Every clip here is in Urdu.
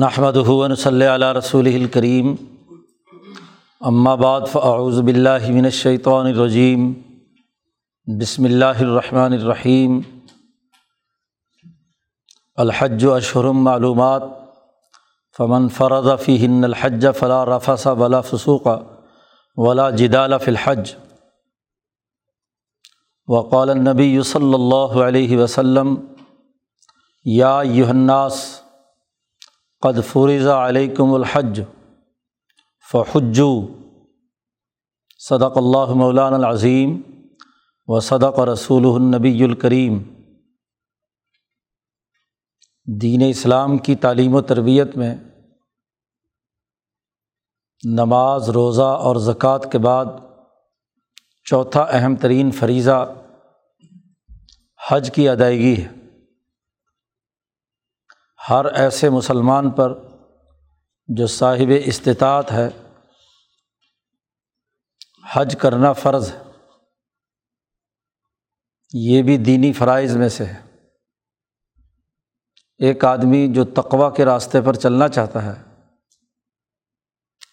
نحمد ہُون صلی علیہ رسول الکریم بعد فاعوذ باللہ من الشیطان الرجیم بسم اللہ الرحمن الرحیم الحج و اشہرم معلومات. فمن فرض فیہن الحج فلا رفس ولا فسوق ولا جدال فی الحج. وقال النبی صلی اللہ علیہ وسلم یا الناس قد فرض علیکم الحج فحجو صدق اللہ مولان العظیم و صدق رسول النبی الکریم۔ دین اسلام کی تعلیم و تربیت میں نماز، روزہ اور زکوٰۃ کے بعد چوتھا اہم ترین فریضہ حج کی ادائیگی ہے۔ ہر ایسے مسلمان پر جو صاحب استطاعت ہے، حج کرنا فرض ہے۔ یہ بھی دینی فرائض میں سے ہے۔ ایک آدمی جو تقوا کے راستے پر چلنا چاہتا ہے،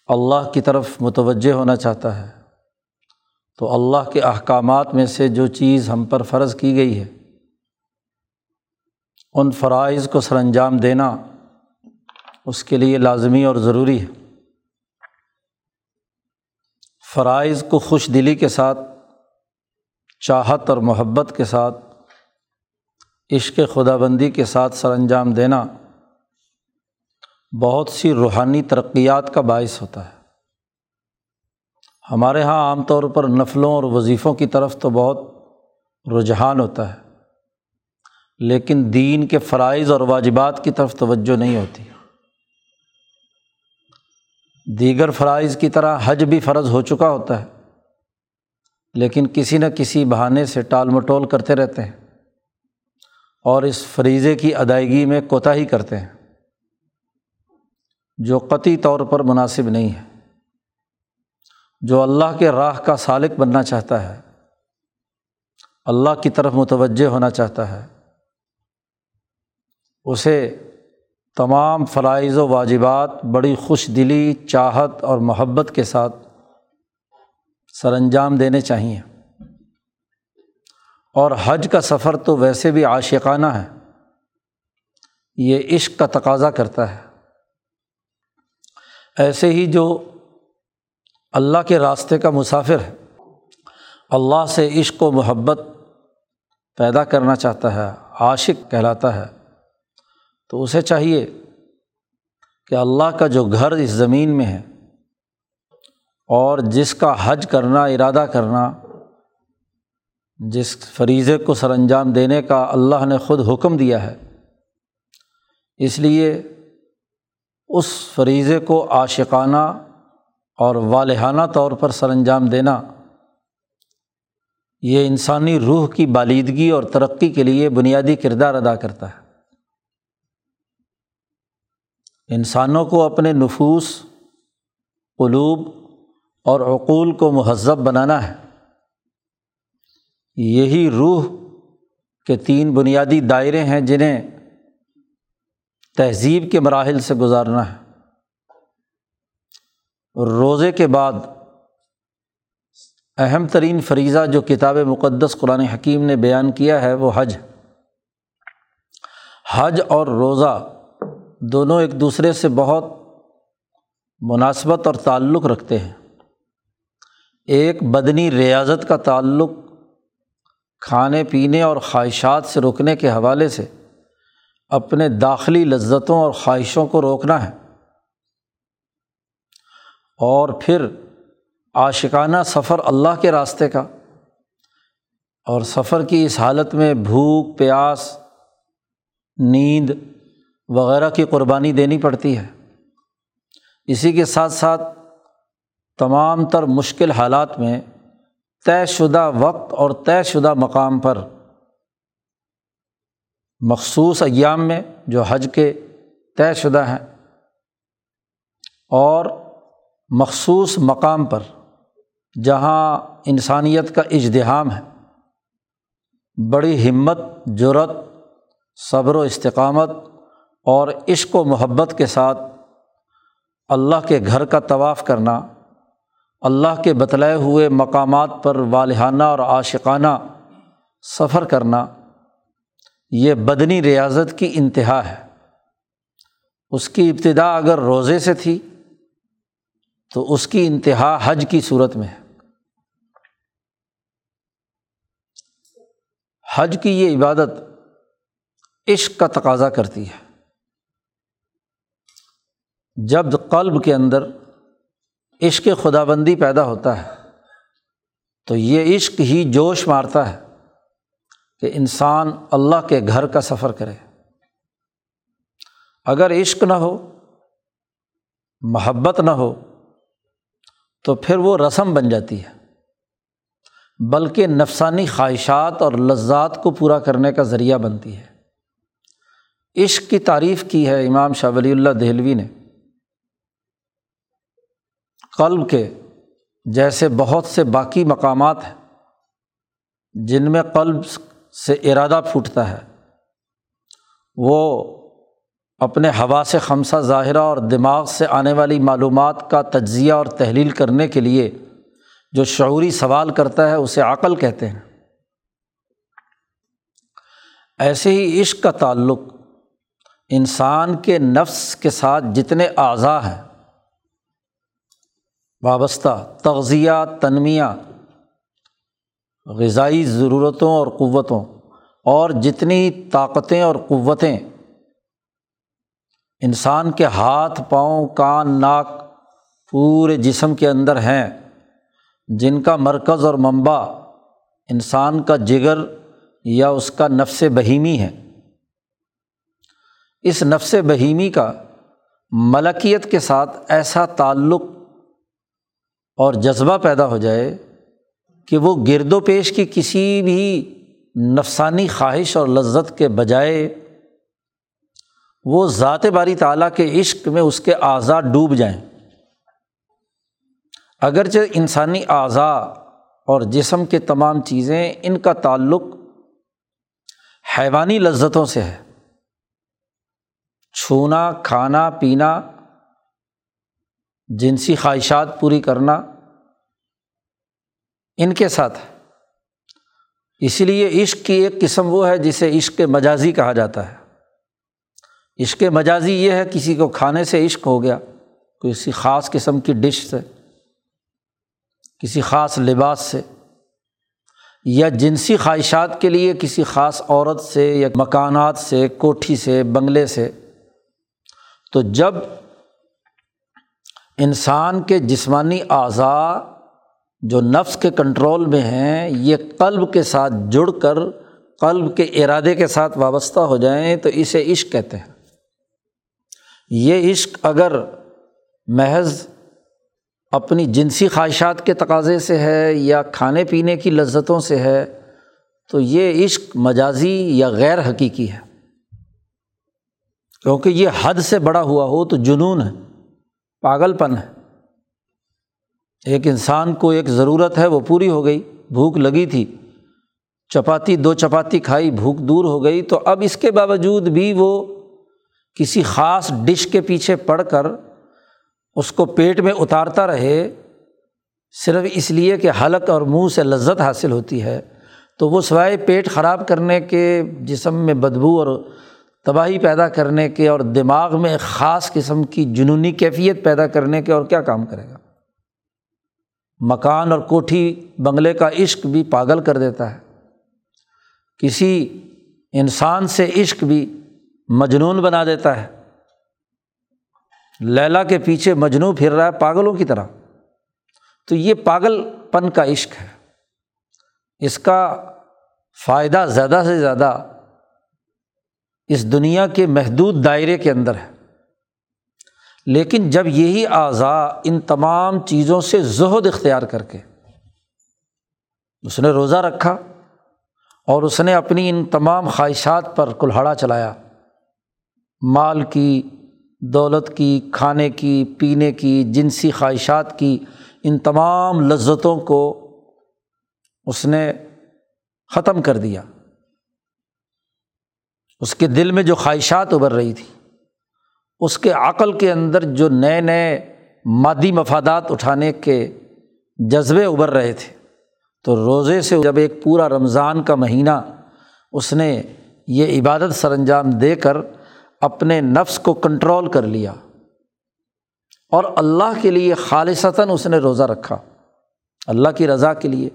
اللہ کی طرف متوجہ ہونا چاہتا ہے، تو اللہ کے احکامات میں سے جو چیز ہم پر فرض کی گئی ہے ان فرائض کو سر انجام دینا اس کے لیے لازمی اور ضروری ہے۔ فرائض کو خوش دلی کے ساتھ، چاہت اور محبت کے ساتھ، عشق خدا بندی کے ساتھ سر انجام دینا بہت سی روحانی ترقیات کا باعث ہوتا ہے۔ ہمارے یہاں عام طور پر نفلوں اور وظیفوں کی طرف تو بہت رجحان ہوتا ہے۔ لیکن دین کے فرائض اور واجبات کی طرف توجہ نہیں ہوتی۔ دیگر فرائض کی طرح حج بھی فرض ہو چکا ہوتا ہے، لیکن کسی نہ کسی بہانے سے ٹال مٹول کرتے رہتے ہیں اور اس فریضے کی ادائیگی میں کوتاہی کرتے ہیں، جو قطعی طور پر مناسب نہیں ہے۔ جو اللہ کے راہ کا سالق بننا چاہتا ہے، اللہ کی طرف متوجہ ہونا چاہتا ہے۔ اسے تمام فرائض و واجبات، بڑی خوش دلی، چاہت اور محبت کے ساتھ سر انجام دینے چاہئیں اور حج کا سفر تو ویسے بھی عاشقانہ ہے۔ یہ عشق کا تقاضا کرتا ہے۔ ایسے ہی جو اللہ کے راستے کا مسافر ہے، اللہ سے عشق و محبت پیدا کرنا چاہتا ہے، عاشق کہلاتا ہے۔ تو اسے چاہیے کہ اللہ کا جو گھر اس زمین میں ہے اور جس کا حج کرنا، ارادہ کرنا، جس فریضے کو سر انجام دینے کا اللہ نے خود حکم دیا ہے، اس لیے اس فریضے کو عاشقانہ اور والحانہ طور پر سر انجام دینا یہ انسانی روح کی بالیدگی اور ترقی کے لیے بنیادی کردار ادا کرتا ہے۔ انسانوں کو اپنے نفوس، قلوب اور عقول کو مہذب بنانا ہے۔ یہی روح کے تین بنیادی دائرے ہیں جنہیں تہذیب کے مراحل سے گزارنا ہے۔ روزے کے بعد اہم ترین فریضہ جو کتاب مقدس قرآن حکیم نے بیان کیا ہے وہ حج۔ حج اور روزہ دونوں ایک دوسرے سے بہت مناسبت اور تعلق رکھتے ہیں۔ ایک بدنی ریاضت کا تعلق کھانے پینے اور خواہشات سے روکنے کے حوالے سے اپنے داخلی لذتوں اور خواہشوں کو روکنا ہے۔ اور پھر عاشقانہ سفر اللہ کے راستے کا، اور سفر کی اس حالت میں بھوک، پیاس، نیند وغیرہ کی قربانی دینی پڑتی ہے۔ اسی کے ساتھ ساتھ تمام تر مشکل حالات میں طے شدہ وقت اور طے شدہ مقام پر مخصوص ایام میں جو حج کے طے شدہ ہیں اور مخصوص مقام پر جہاں انسانیت کا اجتحام ہے، بڑی ہمت جرت صبر و استقامت اور عشق و محبت کے ساتھ اللہ کے گھر کا طواف کرنا، اللہ کے بتلائے ہوئے مقامات پر والحانہ اور عاشقانہ سفر کرنا، یہ بدنی ریاضت کی انتہا ہے۔ اس کی ابتدا اگر روزے سے تھی، تو اس کی انتہا حج کی صورت میں ہے۔ حج کی یہ عبادت عشق کا تقاضا کرتی ہے۔ جب قلب کے اندر عشق خدا بندی پیدا ہوتا ہے، تو یہ عشق ہی جوش مارتا ہے کہ انسان اللہ کے گھر کا سفر کرے۔ اگر عشق نہ ہو، محبت نہ ہو، تو پھر وہ رسم بن جاتی ہے۔ بلکہ نفسانی خواہشات اور لذات کو پورا کرنے کا ذریعہ بنتی ہے۔ عشق کی تعریف کی ہے امام شاہ ولی اللہ دہلوی نے۔ قلب کے جیسے بہت سے باقی مقامات ہیں، جن میں قلب سے ارادہ پھوٹتا ہے۔ وہ اپنے ہوا سے خمسہ ظاہرہ اور دماغ سے آنے والی معلومات کا تجزیہ اور تحلیل کرنے کے لیے جو شعوری سوال کرتا ہے، اسے عقل کہتے ہیں۔ ایسے ہی عشق کا تعلق انسان کے نفس کے ساتھ جتنے اعضاء ہیں وابستہ تغذیہ، تنمیہ، غذائی ضرورتوں اور قوتوں اور جتنی طاقتیں اور قوتیں انسان کے ہاتھ، پاؤں، کان، ناک، پورے جسم کے اندر ہیں، جن کا مرکز اور منبع انسان کا جگر یا اس کا نفس بہیمی ہے۔ اس نفس بہیمی کا ملکیت کے ساتھ ایسا تعلق اور جذبہ پیدا ہو جائے کہ وہ گرد و پیش کی کسی بھی نفسانی خواہش اور لذت کے بجائے وہ ذات باری تعالیٰ کے عشق میں اس کے اعضاء ڈوب جائیں۔ اگرچہ انسانی اعضاء اور جسم کے تمام چیزیں ان کا تعلق حیوانی لذتوں سے ہے۔ چھونا، کھانا، پینا جنسی خواہشات پوری کرنا ان کے ساتھ ہے۔ اس لیے عشق کی ایک قسم وہ ہے جسے عشق مجازی کہا جاتا ہے۔ عشق مجازی یہ ہے کسی کو کھانے سے عشق ہو گیا، کسی خاص قسم کی ڈش سے، کسی خاص لباس سے، یا جنسی خواہشات کے لیے کسی خاص عورت سے یا مکانات سے، کوٹھی سے، بنگلے سے۔ تو جب انسان کے جسمانی اعضاء جو نفس کے کنٹرول میں ہیں، یہ قلب کے ساتھ جڑ کر، قلب کے ارادے کے ساتھ وابستہ ہو جائیں تو اسے عشق کہتے ہیں۔ یہ عشق اگر محض اپنی جنسی خواہشات کے تقاضے سے ہے یا کھانے پینے کی لذتوں سے ہے، تو یہ عشق مجازی یا غیر حقیقی ہے۔ کیونکہ یہ حد سے بڑا ہوا ہو تو جنون ہے۔ پاگل پن ہے۔ ایک انسان کو ایک ضرورت ہے، وہ پوری ہو گئی، بھوک لگی تھی۔ چپاتی، دو چپاتی کھائی، بھوک دور ہو گئی۔ تو اب اس کے باوجود بھی وہ کسی خاص ڈش کے پیچھے پڑ کر اس کو پیٹ میں اتارتا رہے، صرف اس لیے کہ حلق اور منہ سے لذت حاصل ہوتی ہے۔ تو وہ سوائے پیٹ خراب کرنے کے جسم میں بدبو اور تباہی پیدا کرنے کے اور دماغ میں خاص قسم کی جنونی کیفیت پیدا کرنے کے اور کیا کام کرے گا؟ مکان اور کوٹھی بنگلے کا عشق بھی پاگل کر دیتا ہے۔ کسی انسان سے عشق بھی مجنون بنا دیتا ہے۔ لیلا کے پیچھے مجنو پھر رہا ہے پاگلوں کی طرح۔ تو یہ پاگل پن کا عشق ہے۔ اس کا فائدہ زیادہ سے زیادہ اس دنیا کے محدود دائرے کے اندر ہے۔ لیکن جب یہی اعضاء ان تمام چیزوں سے زہد اختیار کر کے اس نے روزہ رکھا اور اس نے اپنی ان تمام خواہشات پر کلہاڑا چلایا، مال کی، دولت کی، کھانے کی، پینے کی، جنسی خواہشات کی، ان تمام لذتوں کو اس نے ختم کر دیا۔ اس کے دل میں جو خواہشات ابھر رہی تھی، اس کے عقل کے اندر جو نئے نئے مادی مفادات اٹھانے کے جذبے ابھر رہے تھے۔ تو روزے سے جب ایک پورا رمضان کا مہینہ اس نے یہ عبادت سر انجام دے کر اپنے نفس کو کنٹرول کر لیا اور اللہ کے لیے خالصتاً اس نے روزہ رکھا، اللہ کی رضا کے لیے۔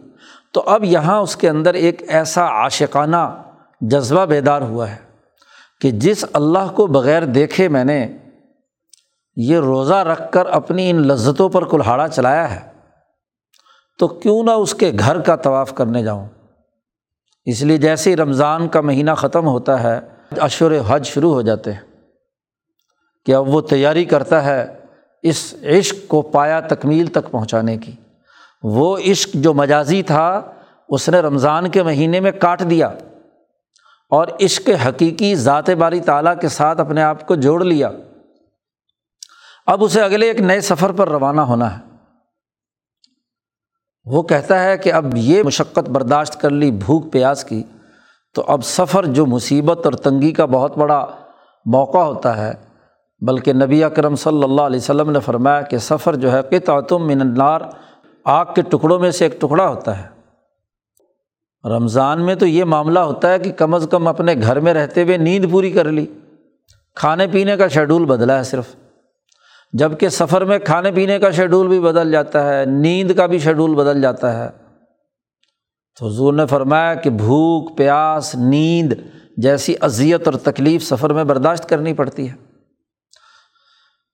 تو اب یہاں اس کے اندر ایک ایسا عاشقانہ جذبہ بیدار ہوا ہے۔ کہ جس اللہ کو بغیر دیکھے میں نے یہ روزہ رکھ کر اپنی ان لذتوں پر کلہاڑا چلایا ہے، تو کیوں نہ اس کے گھر کا طواف کرنے جاؤں؟ اس لیے جیسے ہی رمضان کا مہینہ ختم ہوتا ہے اشور حج شروع ہو جاتے ہیں۔ کہ اب وہ تیاری کرتا ہے اس عشق کو پایا تکمیل تک پہنچانے کی؟ وہ عشق جو مجازی تھا، اس نے رمضان کے مہینے میں کاٹ دیا۔ اور عشق حقیقی ذات باری تعالیٰ کے ساتھ اپنے آپ کو جوڑ لیا۔ اب اسے اگلے ایک نئے سفر پر روانہ ہونا ہے۔ وہ کہتا ہے کہ اب یہ مشقت برداشت کر لی بھوک پیاس کی، تو اب سفر جو مصیبت اور تنگی کا بہت بڑا موقع ہوتا ہے، بلکہ نبی اکرم صلی اللہ علیہ وسلم نے فرمایا کہ سفر جو ہے قطعتم من النار، آگ کے ٹکڑوں میں سے ایک ٹکڑا ہوتا ہے۔ رمضان میں تو یہ معاملہ ہوتا ہے کہ کم از کم اپنے گھر میں رہتے ہوئے نیند پوری کر لی۔ کھانے پینے کا شیڈول بدلا ہے صرف۔ جبکہ سفر میں کھانے پینے کا شیڈول بھی بدل جاتا ہے، نیند کا بھی شیڈول بدل جاتا ہے۔ تو حضور نے فرمایا کہ بھوک، پیاس، نیند جیسی اذیت اور تکلیف سفر میں برداشت کرنی پڑتی ہے۔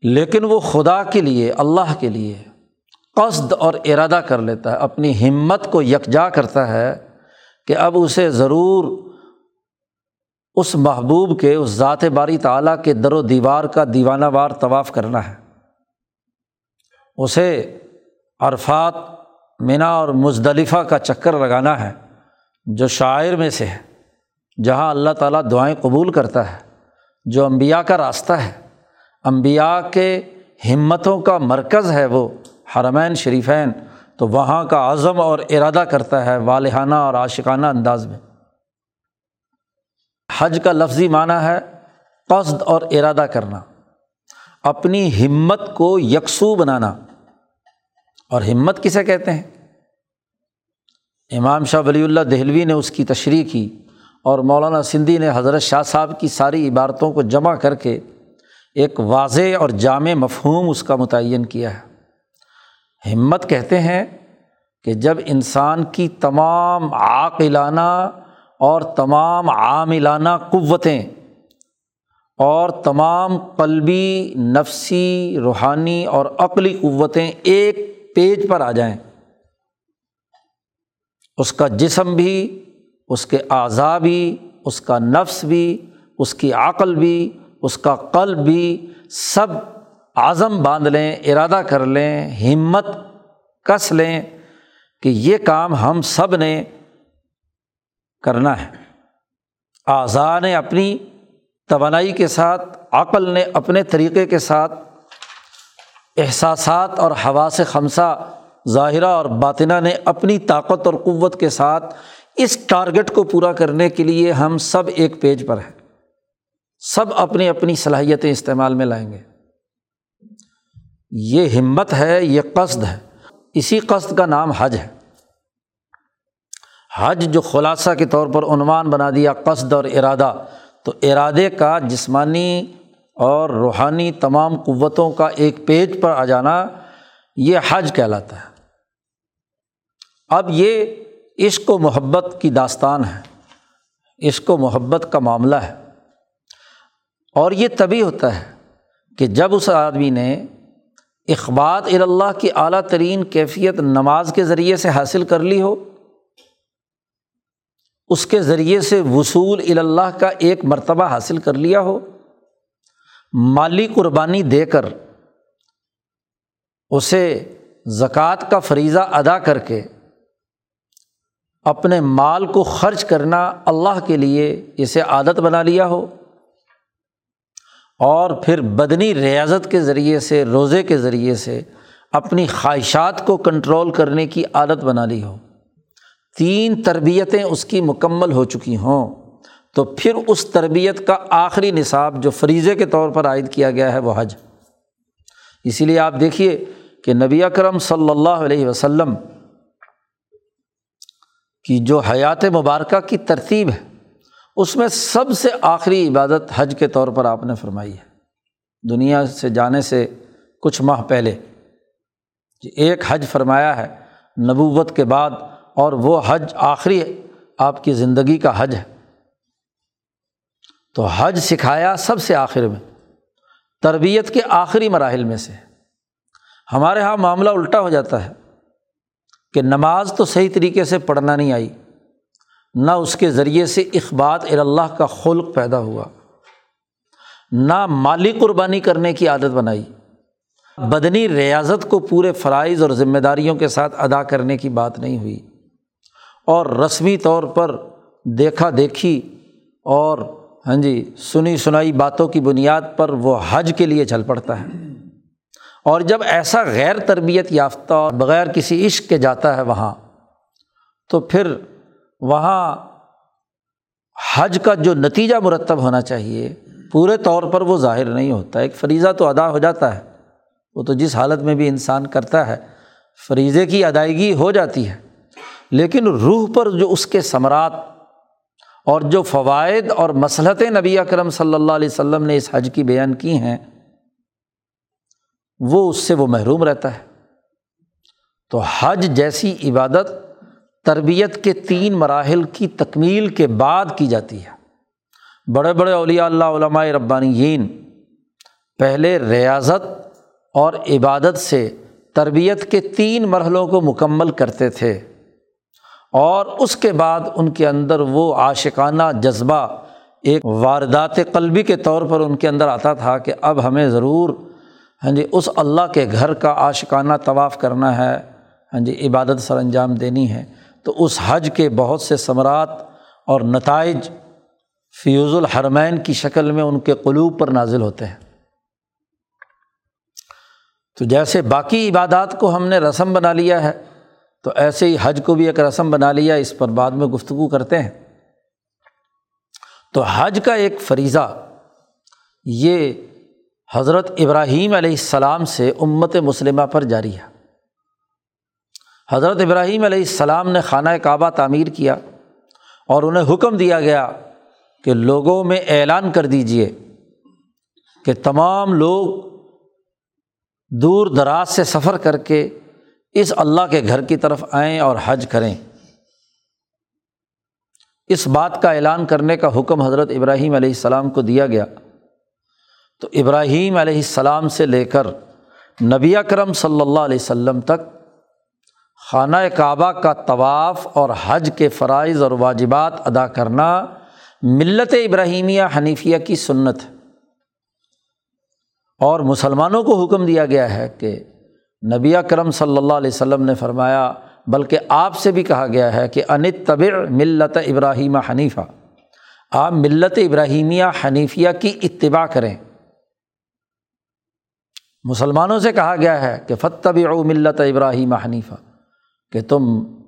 لیکن وہ خدا کے لیے، اللہ کے لیے قصد اور ارادہ کر لیتا ہے، اپنی ہمت کو یکجا کرتا ہے۔ کہ اب اسے ضرور اس محبوب کے، اس ذات باری تعلیٰ کے در و دیوار کا دیوانہ وار طواف کرنا ہے۔ اسے عرفات منا اور مزدلفہ کا چکر لگانا ہے، جو شاعر میں سے ہے، جہاں اللہ تعالیٰ دعائیں قبول کرتا ہے، جو امبیا کا راستہ ہے۔ امبیا کے ہمتوں کا مرکز ہے وہ حرمین شریفین۔ تو وہاں کا عزم اور ارادہ کرتا ہے والحانہ اور عاشقانہ انداز میں۔ حج کا لفظی معنی ہے قصد اور ارادہ کرنا۔ اپنی ہمت کو یکسو بنانا۔ اور ہمت کسے کہتے ہیں؟ امام شاہ ولی اللہ دہلوی نے اس کی تشریح کی اور مولانا سندھی نے حضرت شاہ صاحب کی ساری عبارتوں کو جمع کر کے ایک واضح اور جامع مفہوم اس کا متعین کیا ہے۔ ہمت کہتے ہیں کہ جب انسان کی تمام عاقلانہ اور تمام عاملانہ قوتیں اور تمام قلبی، نفسی، روحانی اور عقلی قوتیں ایک پیج پر آ جائیں، اس کا جسم بھی، اس کے اعضا بھی، اس کا نفس بھی، اس کی عقل بھی، اس کا قلب بھی، سب عزم باندھ لیں، ارادہ کر لیں، ہمت کس لیں کہ یہ کام ہم سب نے کرنا ہے۔ اعضا نے اپنی توانائی کے ساتھ، عقل نے اپنے طریقے کے ساتھ احساسات اور ہوا سے خمسہ ظاہرہ اور باطنہ نے اپنی طاقت اور قوت کے ساتھ اس ٹارگیٹ کو پورا کرنے کے لیے ہم سب ایک پیج پر ہیں۔ سب اپنی اپنی صلاحیتیں استعمال میں لائیں گے۔ یہ ہمت ہے، یہ قصد ہے۔ اسی قصد کا نام حج ہے۔ حج جو خلاصہ کے طور پر عنوان بنا دیا، قصد اور ارادہ، تو ارادے کا جسمانی اور روحانی تمام قوتوں کا ایک پیج پر آ جانا یہ حج کہلاتا ہے۔ اب یہ عشق و محبت کی داستان ہے۔ عشق و محبت کا معاملہ ہے۔ اور یہ تبھی ہوتا ہے کہ جب اس آدمی نے اخبات الا کی اعلیٰ ترین کیفیت نماز کے ذریعے سے حاصل کر لی ہو، اس کے ذریعے سے وصول الا کا ایک مرتبہ حاصل کر لیا ہو۔ مالی قربانی دے کر، اسے زکوٰۃ کا فریضہ ادا کر کے اپنے مال کو خرچ کرنا اللہ کے لیے اسے عادت بنا لیا ہو۔ اور پھر بدنی ریاضت کے ذریعے سے، روزے کے ذریعے سے اپنی خواہشات کو کنٹرول کرنے کی عادت بنا لی ہو۔ تین تربیتیں اس کی مکمل ہو چکی ہوں۔ تو پھر اس تربیت کا آخری نصاب جو فریضے کے طور پر عائد کیا گیا ہے وہ حج۔ اسی لیے آپ دیکھیے کہ نبی اکرم صلی اللہ علیہ وسلم کی جو حیات مبارکہ کی ترتیب ہے اس میں سب سے آخری عبادت حج کے طور پر آپ نے فرمائی ہے۔ دنیا سے جانے سے کچھ ماہ پہلے جی ایک حج فرمایا ہے، نبوت کے بعد، اور وہ حج آخری آپ کی زندگی کا حج ہے۔ تو حج سکھایا سب سے آخر میں، تربیت کے آخری مراحل میں سے۔ ہمارے یہاں معاملہ الٹا ہو جاتا ہے کہ نماز تو صحیح طریقے سے پڑھنا نہیں آئی۔ نہ اس کے ذریعے سے اخبات اللہ کا خلق پیدا ہوا، نہ مالی قربانی کرنے کی عادت بنائی، بدنی ریاضت کو پورے فرائض اور ذمہ داریوں کے ساتھ ادا کرنے کی بات نہیں ہوئی اور رسمی طور پر دیکھا دیکھی اور ہاں جی سنی سنائی باتوں کی بنیاد پر وہ حج کے لیے چل پڑتا ہے۔ اور جب ایسا غیر تربیت یافتہ اور بغیر کسی عشق کے جاتا ہے وہاں، تو پھر وہاں حج کا جو نتیجہ مرتب ہونا چاہیے، پورے طور پر وہ ظاہر نہیں ہوتا۔ ایک فریضہ تو ادا ہو جاتا ہے۔ وہ تو جس حالت میں بھی انسان کرتا ہے، فریضے کی ادائیگی ہو جاتی ہے۔ لیکن روح پر جو اس کے ثمرات اور جو فوائد اور مسلط نبی اکرم صلی اللہ علیہ وسلم نے اس حج کی بیان کی ہیں، وہ اس سے وہ محروم رہتا ہے۔ تو حج جیسی عبادت تربیت کے تین مراحل کی تکمیل کے بعد کی جاتی ہے۔ بڑے بڑے اولیاء اللہ، علماء ربانیین پہلے ریاضت اور عبادت سے تربیت کے تین مرحلوں کو مکمل کرتے تھے اور اس کے بعد ان کے اندر وہ عاشقانہ جذبہ، ایک واردات قلبی کے طور پر ان کے اندر آتا تھا کہ اب ہمیں ضرور ہاں جی اس اللہ کے گھر کا عاشقانہ طواف کرنا ہے ہاں جی عبادت سر انجام دینی ہے۔ تو اس حج کے بہت سے ثمرات اور نتائج فیوز الحرمین کی شکل میں ان کے قلوب پر نازل ہوتے ہیں۔ تو جیسے باقی عبادات کو ہم نے رسم بنا لیا ہے، تو ایسے ہی حج کو بھی ایک رسم بنا لیا، اس پر بعد میں گفتگو کرتے ہیں۔ تو حج کا ایک فریضہ، یہ حضرت ابراہیم علیہ السلام سے امت مسلمہ پر جاری ہے۔ حضرت ابراہیم علیہ السلام نے خانہ کعبہ تعمیر کیا اور انہیں حکم دیا گیا کہ لوگوں میں اعلان کر دیجیے کہ تمام لوگ دور دراز سے سفر کر کے اس اللہ کے گھر کی طرف آئیں اور حج کریں۔ اس بات کا اعلان کرنے کا حکم حضرت ابراہیم علیہ السلام کو دیا گیا۔ تو ابراہیم علیہ السلام سے لے کر نبی اکرم صلی اللہ علیہ وسلم تک خانہ کعبہ کا طواف اور حج کے فرائض اور واجبات ادا کرنا ملت ابراہیمیہ حنیفیہ کی سنت ہے۔ اور مسلمانوں کو حکم دیا گیا ہے کہ نبی کرم صلی اللہ علیہ وسلم نے فرمایا، بلکہ آپ سے بھی کہا گیا ہے کہ انت طبع ملت ابراہیم حنیفہ۔ آپ ملت ابراہیمیہ حنیفیہ کی اتباع کریں۔ مسلمانوں سے کہا گیا ہے کہ فتب او ملت ابراہیم حنیفہ۔ کہ تم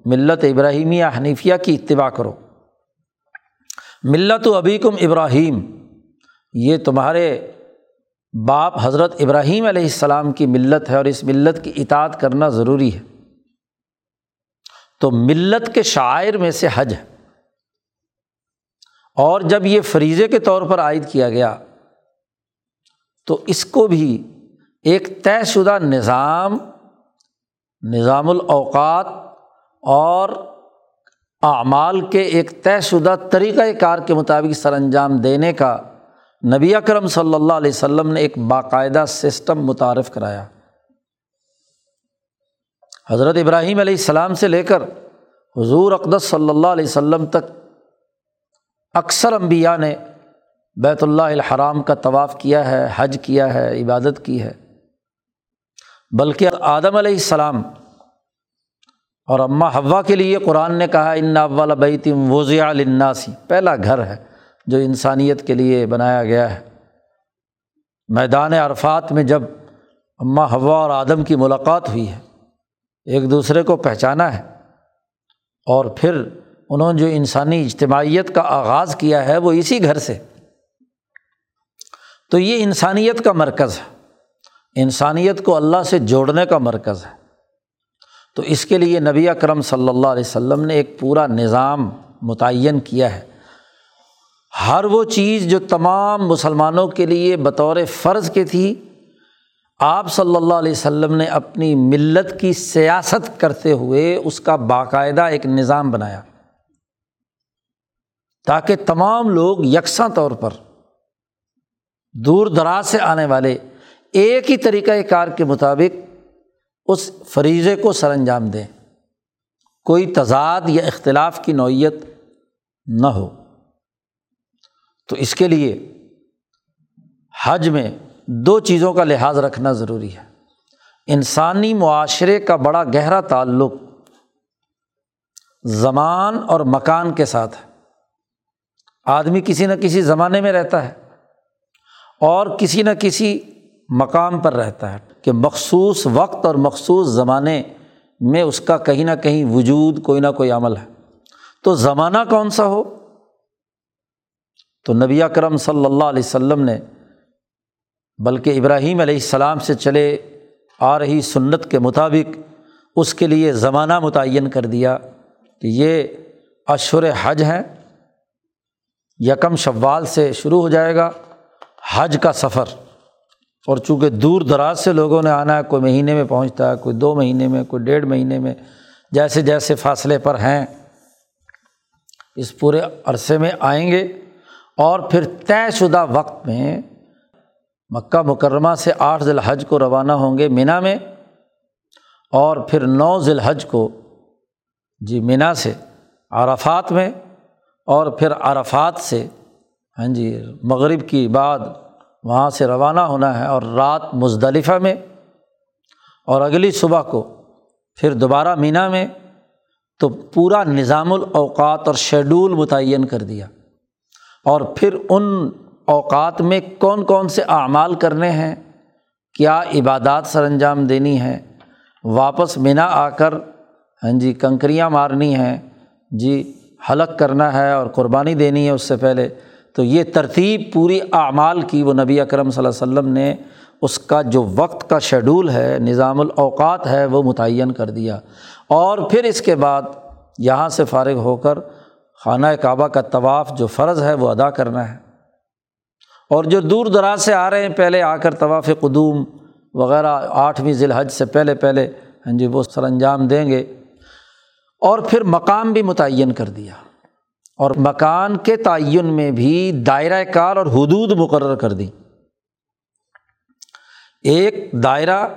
ملت ابراہیمیہ حنیفیہ کی اتباع کرو۔ ملت و ابیکم ابراہیم، یہ تمہارے باپ حضرت ابراہیم علیہ السلام کی ملت ہے اور اس ملت کی اطاعت کرنا ضروری ہے۔ تو ملت کے شاعر میں سے حج ہے۔ اور جب یہ فریضے کے طور پر عائد کیا گیا، تو اس کو بھی ایک طے شدہ نظام نظام الاوقات اور اعمال کے ایک طے شدہ طریقۂ کار کے مطابق سر انجام دینے کا نبی اکرم صلی اللہ علیہ وسلم نے ایک باقاعدہ سسٹم متعارف کرایا۔ حضرت ابراہیم علیہ السلام سے لے کر حضور اقدس صلی اللہ علیہ وسلم تک اکثر انبیاء نے بیت اللہ الحرام کا طواف کیا ہے، حج کیا ہے، عبادت کی ہے۔ بلکہ آدم علیہ السلام اور اماں ہوا کے لیے قرآن نے کہا، ان اول بیتم وضیٰ الناسی پہلا گھر ہے جو انسانیت کے لیے بنایا گیا ہے۔ میدان عرفات میں جب اماں ہوا اور آدم کی ملاقات ہوئی ہے، ایک دوسرے کو پہچانا ہے اور پھر انہوں نے جو انسانی اجتماعیت کا آغاز کیا ہے، وہ اسی گھر سے۔ تو یہ انسانیت کا مرکز ہے۔ انسانیت کو اللہ سے جوڑنے کا مرکز ہے۔ تو اس کے لیے نبی اکرم صلی اللہ علیہ وسلم نے ایک پورا نظام متعین کیا ہے۔ ہر وہ چیز جو تمام مسلمانوں کے لیے بطور فرض کے تھی، آپ صلی اللہ علیہ وسلم نے اپنی ملت کی سیاست کرتے ہوئے اس کا باقاعدہ ایک نظام بنایا۔ تاکہ تمام لوگ یکساں طور پر دور دراز سے آنے والے ایک ہی طریقۂ کار کے مطابق اس فریضے کو سر انجام دیں۔ کوئی تضاد یا اختلاف کی نوعیت نہ ہو۔ تو اس کے لیے حج میں دو چیزوں کا لحاظ رکھنا ضروری ہے۔ انسانی معاشرے کا بڑا گہرا تعلق زمان اور مکان کے ساتھ ہے۔ آدمی کسی نہ کسی زمانے میں رہتا ہے اور کسی نہ کسی مقام پر رہتا ہے کہ مخصوص وقت اور مخصوص زمانے میں اس کا کہیں نہ کہیں وجود کوئی نہ کوئی عمل ہے۔ تو زمانہ کون سا ہو؟ تو نبی کرم صلی اللہ علیہ وسلم نے بلکہ ابراہیم علیہ السلام سے چلے آ رہی سنت کے مطابق اس کے لیے زمانہ متعین کر دیا کہ یہ اشور حج ہیں۔ یکم شوال سے شروع ہو جائے گا، حج کا سفر۔ اور چونکہ دور دراز سے لوگوں نے آنا ہے، کوئی مہینے میں پہنچتا ہے، کوئی دو مہینے میں، کوئی ڈیڑھ مہینے میں، جیسے جیسے فاصلے پر ہیں، اس پورے عرصے میں آئیں گے۔ اور پھر طے شدہ وقت میں مکہ مکرمہ سے آٹھ ذی الحج کو روانہ ہوں گے مینا میں۔ اور پھر نو ذی الحج کو جی مینا سے، عرفات میں۔ اور پھر عرفات سے ہاں جی مغرب کی بعد وہاں سے روانہ ہونا ہے اور رات مزدلفہ میں اور اگلی صبح کو پھر دوبارہ مینا میں تو پورا نظام الاوقات اور شیڈول متعین کر دیا اور پھر ان اوقات میں کون کون سے اعمال کرنے ہیں، کیا عبادات سر انجام دینی ہے واپس مینا آ کر ہاں جی کنکریاں مارنی ہیں جی حلق کرنا ہے اور قربانی دینی ہے اس سے پہلے تو یہ ترتیب پوری اعمال کی وہ نبی اکرم صلی اللہ علیہ وسلم نے اس کا جو وقت کا شیڈول ہے، نظام الاوقات ہے، وہ متعین کر دیا۔ اور پھر اس کے بعد یہاں سے فارغ ہو کر خانہ کعبہ کا طواف جو فرض ہے، وہ ادا کرنا ہے۔ اور جو دور دراز سے آ رہے ہیں، پہلے آ کر طواف قدوم وغیرہ، آٹھویں ذی الحج سے پہلے پہلے ہاں جی وہ سر انجام دیں گے۔ اور پھر مقام بھی متعین کر دیا۔ اور مکان کے تعین میں بھی دائرۂ کار اور حدود مقرر کر دی۔ ایک دائرہ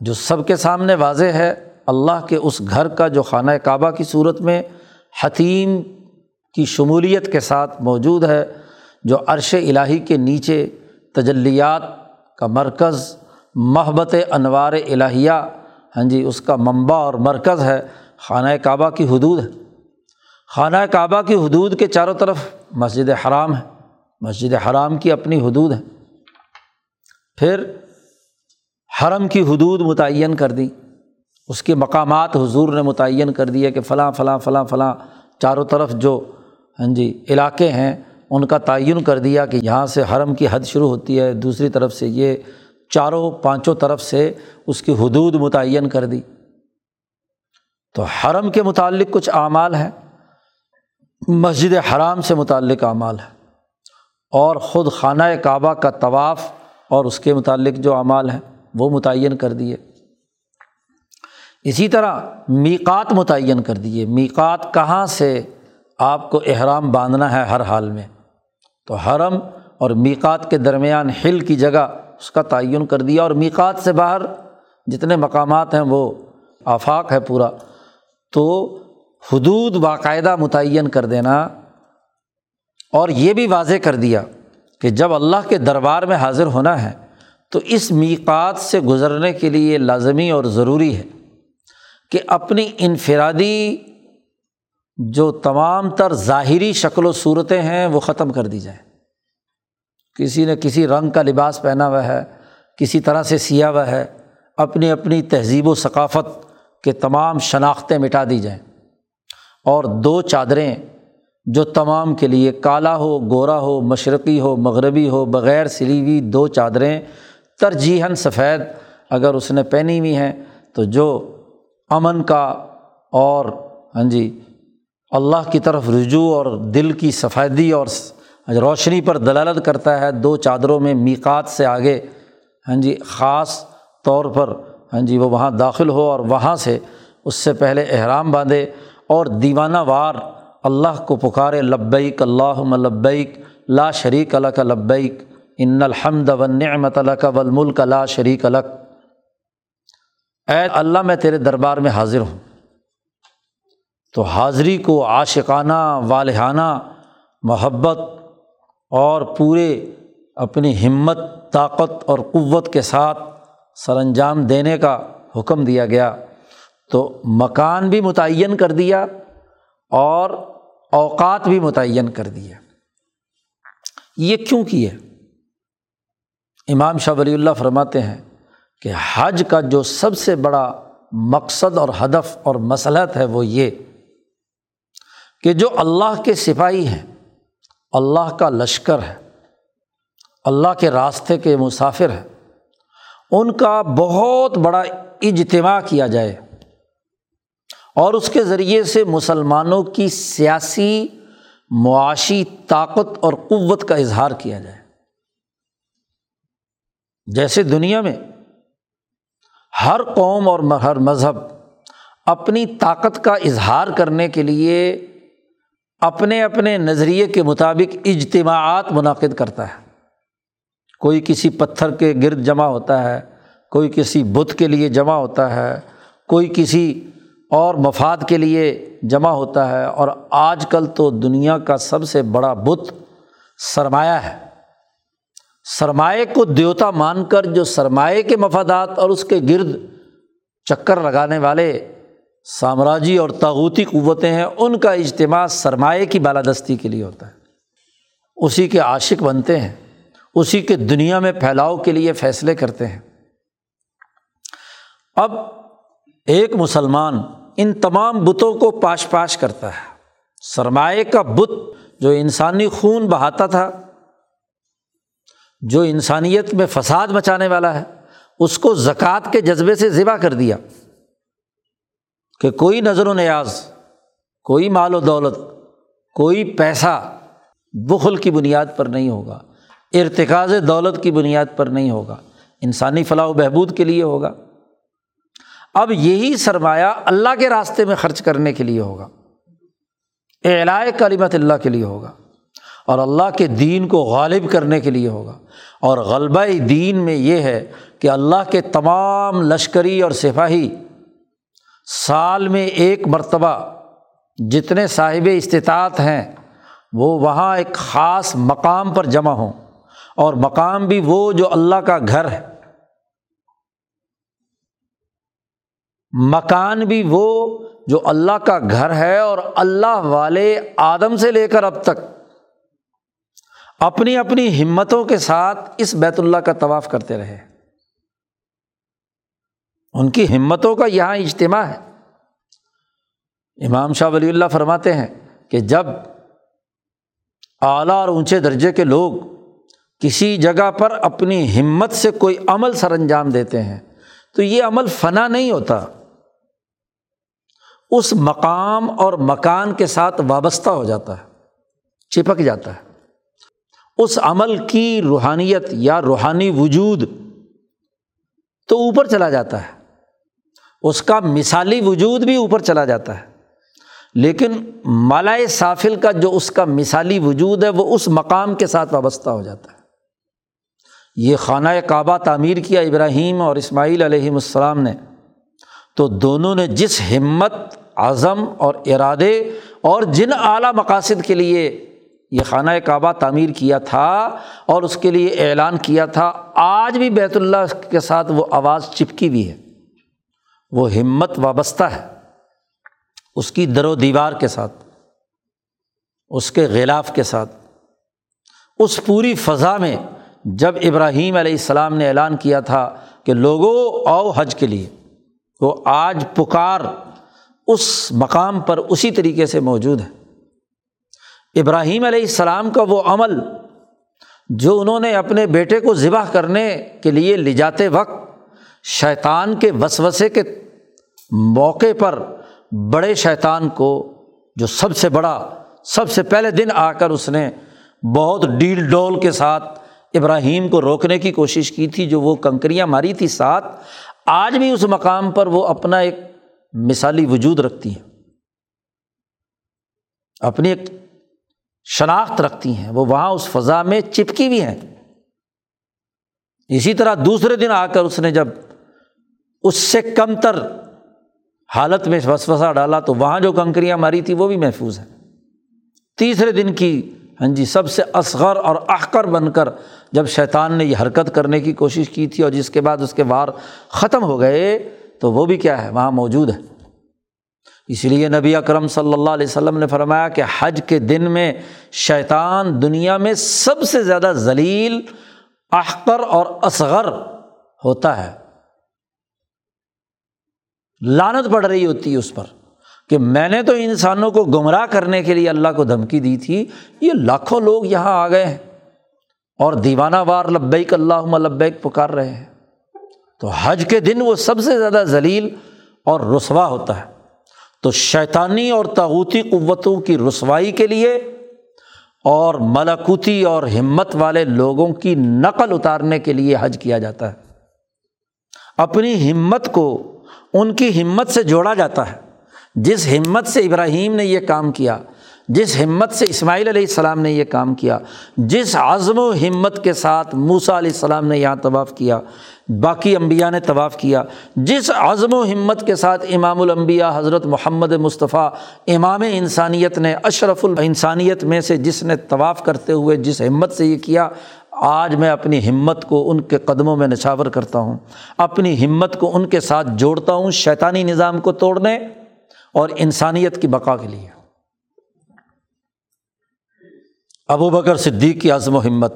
جو سب کے سامنے واضح ہے، اللہ کے اس گھر کا جو خانہ کعبہ کی صورت میں حتیم کی شمولیت کے ساتھ موجود ہے، جو عرش الٰہی کے نیچے تجلیات کا مرکز، محبت انوار الہیہ ہاں جی اس کا منبع اور مرکز ہے، خانہ کعبہ کی حدود ہے۔ خانہ کعبہ کی حدود کے چاروں طرف مسجد حرام ہے۔ مسجد حرام کی اپنی حدود ہے۔ پھر حرم کی حدود متعین کر دی۔ اس کے مقامات حضور نے متعین کر دیے کہ فلاں فلاں فلاں فلاں چاروں طرف جو ہاں جی علاقے ہیں، ان کا تعین کر دیا کہ یہاں سے حرم کی حد شروع ہوتی ہے، دوسری طرف سے یہ چاروں، پانچوں طرف سے اس کی حدود متعین کر دی۔ تو حرم کے متعلق کچھ اعمال ہیں۔ مسجد حرام سے متعلق اعمال ہے اور خود خانہ کعبہ کا طواف اور اس کے متعلق جو اعمال ہیں، وہ متعین کر دیے۔ اسی طرح میقات متعین کر دیے۔ میقات کہاں سے آپ کو احرام باندھنا ہے ہر حال میں؟ تو حرم اور میقات کے درمیان ہل کی جگہ اس کا تعین کر دیا۔ اور میقات سے باہر جتنے مقامات ہیں، وہ آفاق ہے پورا۔ تو حدود باقاعدہ متعین کر دینا اور یہ بھی واضح کر دیا کہ جب اللہ کے دربار میں حاضر ہونا ہے تو اس میقات سے گزرنے کے لیے لازمی اور ضروری ہے کہ اپنی انفرادی جو تمام تر ظاہری شکل و صورتیں ہیں وہ ختم کر دی جائیں۔ کسی نے کسی رنگ کا لباس پہنا ہوا ہے، کسی طرح سے سیا ہوا ہے، اپنی اپنی تہذیب و ثقافت کے تمام شناختیں مٹا دی جائیں۔ اور دو چادریں جو تمام کے لیے کالا ہو، گورا ہو، مشرقی ہو، مغربی ہو، بغیر سلی ہوئی دو چادریں ترجیحاً سفید اگر اس نے پہنی ہوئی ہیں تو جو امن کا اور ہاں جی اللہ کی طرف رجوع اور دل کی سفیدی اور ہاں جی، روشنی پر دلالت کرتا ہے دو چادروں میں میکات سے آگے۔ ہاں جی خاص طور پر ہاں جی وہ وہاں داخل ہو اور وہاں سے اس سے پہلے احرام باندھے۔ اور دیوانہ وار، اللہ کو پکارے، لبیک اللہ لبیک، لا شریک الک لبیک، ان الحمد و نعمت الک ولملک لا شریک الک اے اللہ، میں تیرے دربار میں حاضر ہوں۔ تو حاضری کو عاشقانہ، والحانہ، محبت اور پورے اپنی ہمت، طاقت اور قوت کے ساتھ سر انجام دینے کا حکم دیا گیا۔ تو مکان بھی متعین کر دیا اور اوقات بھی متعین کر دیا۔ یہ کیوں کیے امام شاہ ولی اللہ فرماتے ہیں کہ حج کا جو سب سے بڑا مقصد اور ہدف اور مسلط ہے وہ یہ کہ جو اللہ کے سپاہی ہیں، اللہ کا لشکر ہے، اللہ کے راستے کے مسافر ہیں، ان کا بہت بڑا اجتماع کیا جائے۔ اور اس کے ذریعے سے مسلمانوں کی سیاسی، معاشی طاقت اور قوت کا اظہار کیا جائے۔ جیسے دنیا میں ہر قوم اور ہر مذہب اپنی طاقت کا اظہار کرنے کے لیے اپنے اپنے نظریے کے مطابق اجتماعات منعقد کرتا ہے۔ کوئی کسی پتھر کے گرد جمع ہوتا ہے، کوئی کسی بت کے لیے جمع ہوتا ہے، کوئی کسی اور مفاد کے لیے جمع ہوتا ہے اور آج کل تو دنیا کا سب سے بڑا بت سرمایہ ہے۔ سرمایہ کو دیوتا مان کر جو سرمایہ کے مفادات اور اس کے گرد چکر لگانے والے سامراجی اور تاغوتی قوتیں ہیں، ان کا اجتماع سرمایہ کی بالادستی کے لیے ہوتا ہے۔ اسی کے عاشق بنتے ہیں، اسی کے دنیا میں پھیلاؤ کے لیے فیصلے کرتے ہیں۔ اب ایک مسلمان ان تمام بتوں کو پاش پاش کرتا ہے۔ سرمایہ کا بت جو انسانی خون بہاتا تھا، جو انسانیت میں فساد مچانے والا ہے، اس کو زکوٰۃ کے جذبے سے ذبح کر دیا۔ کہ کوئی نظر و نیاز، کوئی مال و دولت، کوئی پیسہ بخل کی بنیاد پر نہیں ہوگا۔ ارتکاز دولت کی بنیاد پر نہیں ہوگا۔ انسانی فلاح و بہبود کے لیے ہوگا۔ اب یہی سرمایہ اللہ کے راستے میں خرچ کرنے کے لیے ہوگا۔ اعلائے کلیمت اللہ کے لیے ہوگا۔ اور اللہ کے دین کو غالب کرنے کے لیے ہوگا۔ اور غلبہ دین میں یہ ہے کہ اللہ کے تمام لشکری اور سپاہی سال میں ایک مرتبہ جتنے صاحب استطاعت ہیں، وہ وہاں ایک خاص مقام پر جمع ہوں۔ اور مقام بھی وہ جو اللہ کا گھر ہے۔ مکان بھی وہ جو اللہ کا گھر ہے اور اللہ والے آدم سے لے کر اب تک اپنی اپنی ہمتوں کے ساتھ اس بیت اللہ کا طواف کرتے رہے۔ ان کی ہمتوں کا یہاں اجتماع ہے۔ امام شاہ ولی اللہ فرماتے ہیں کہ جب اعلیٰ اور اونچے درجے کے لوگ کسی جگہ پر اپنی ہمت سے کوئی عمل سر انجام دیتے ہیں تو یہ عمل فنا نہیں ہوتا۔ اس مقام اور مکان کے ساتھ وابستہ ہو جاتا ہے، چپک جاتا ہے۔ اس عمل کی روحانیت یا روحانی وجود تو اوپر چلا جاتا ہے۔ اس کا مثالی وجود بھی اوپر چلا جاتا ہے۔ لیکن مالائے سافل کا جو اس کا مثالی وجود ہے، وہ اس مقام کے ساتھ وابستہ ہو جاتا ہے۔ یہ خانہ کعبہ تعمیر کیا ابراہیم اور اسماعیل علیہم السلام نے۔ تو دونوں نے جس ہمت اعظم اور ارادے اور جن اعلیٰ مقاصد کے لیے یہ خانہ کعبہ تعمیر کیا تھا اور اس کے لیے اعلان کیا تھا، آج بھی بیت اللہ کے ساتھ وہ آواز چپکی بھی ہے۔ وہ ہمت وابستہ ہے۔ اس کی در و دیوار کے ساتھ، اس کے غلاف کے ساتھ، اس پوری فضا میں جب ابراہیم علیہ السلام نے اعلان کیا تھا کہ لوگوں آؤ حج کے لیے، وہ آج پکار اس مقام پر اسی طریقے سے موجود ہے۔ ابراہیم علیہ السلام کا وہ عمل جو انہوں نے اپنے بیٹے کو ذبح کرنے کے لیے لے جاتے وقت شیطان کے وسوسے کے موقع پر بڑے شیطان کو جو سب سے بڑا، سب سے پہلے دن آ کر اس نے بہت ڈیل ڈول کے ساتھ ابراہیم کو روکنے کی کوشش کی تھی، جو وہ کنکریاں ماری تھی ساتھ، آج بھی اس مقام پر وہ اپنا ایک مثالی وجود رکھتی ہیں۔ اپنی ایک شناخت رکھتی ہیں۔ وہ وہاں اس فضا میں چپکی بھی ہیں۔ اسی طرح دوسرے دن آ کر اس نے جب اس سے کم تر حالت میں وسوسا ڈالا تو وہاں جو کنکریاں ماری تھی وہ بھی محفوظ ہیں۔ تیسرے دن کی ہاں جی سب سے اصغر اور احکر بن کر جب شیطان نے یہ حرکت کرنے کی کوشش کی تھی اور جس کے بعد اس کے وار ختم ہو گئے تو وہ بھی کیا ہے؟ وہاں موجود ہے۔ اس لیے نبی اکرم صلی اللہ علیہ وسلم نے فرمایا کہ حج کے دن میں شیطان دنیا میں سب سے زیادہ ذلیل احکر اور اصغر ہوتا ہے۔ لانت پڑ رہی ہوتی ہے اس پر کہ میں نے تو انسانوں کو گمراہ کرنے کے لیے اللہ کو دھمکی دی تھی، یہ لاکھوں لوگ یہاں آ گئے ہیں اور دیوانہ وار لبیک اللہ لبیک پکار رہے ہیں۔ تو حج کے دن وہ سب سے زیادہ ذلیل اور رسوا ہوتا ہے۔ تو شیطانی اور تاوتی قوتوں کی رسوائی کے لیے اور ملاکوتی اور ہمت والے لوگوں کی نقل اتارنے کے لیے حج کیا جاتا ہے۔ اپنی ہمت کو ان کی ہمت سے جوڑا جاتا ہے۔ جس ہمت سے ابراہیم نے یہ کام کیا، جس ہمت سے اسماعیل علیہ السلام نے یہ کام کیا، جس عزم و ہمت کے ساتھ موسا علیہ السلام نے یہاں طواف کیا باقی امبیا نے طواف کیا۔ جس عزم و ہمت کے ساتھ امام الانبیاء حضرت محمد مصطفیٰ امام انسانیت نے، اشرف الانسانیت میں سے جس نے طواف کرتے ہوئے جس ہمت سے یہ کیا، آج میں اپنی ہمت کو ان کے قدموں میں نشاور کرتا ہوں۔ اپنی ہمت کو ان کے ساتھ جوڑتا ہوں شیطانی نظام کو توڑنے اور انسانیت کی بقا کے لیے۔ ابو بکر صدیق کی عزم و ہمت،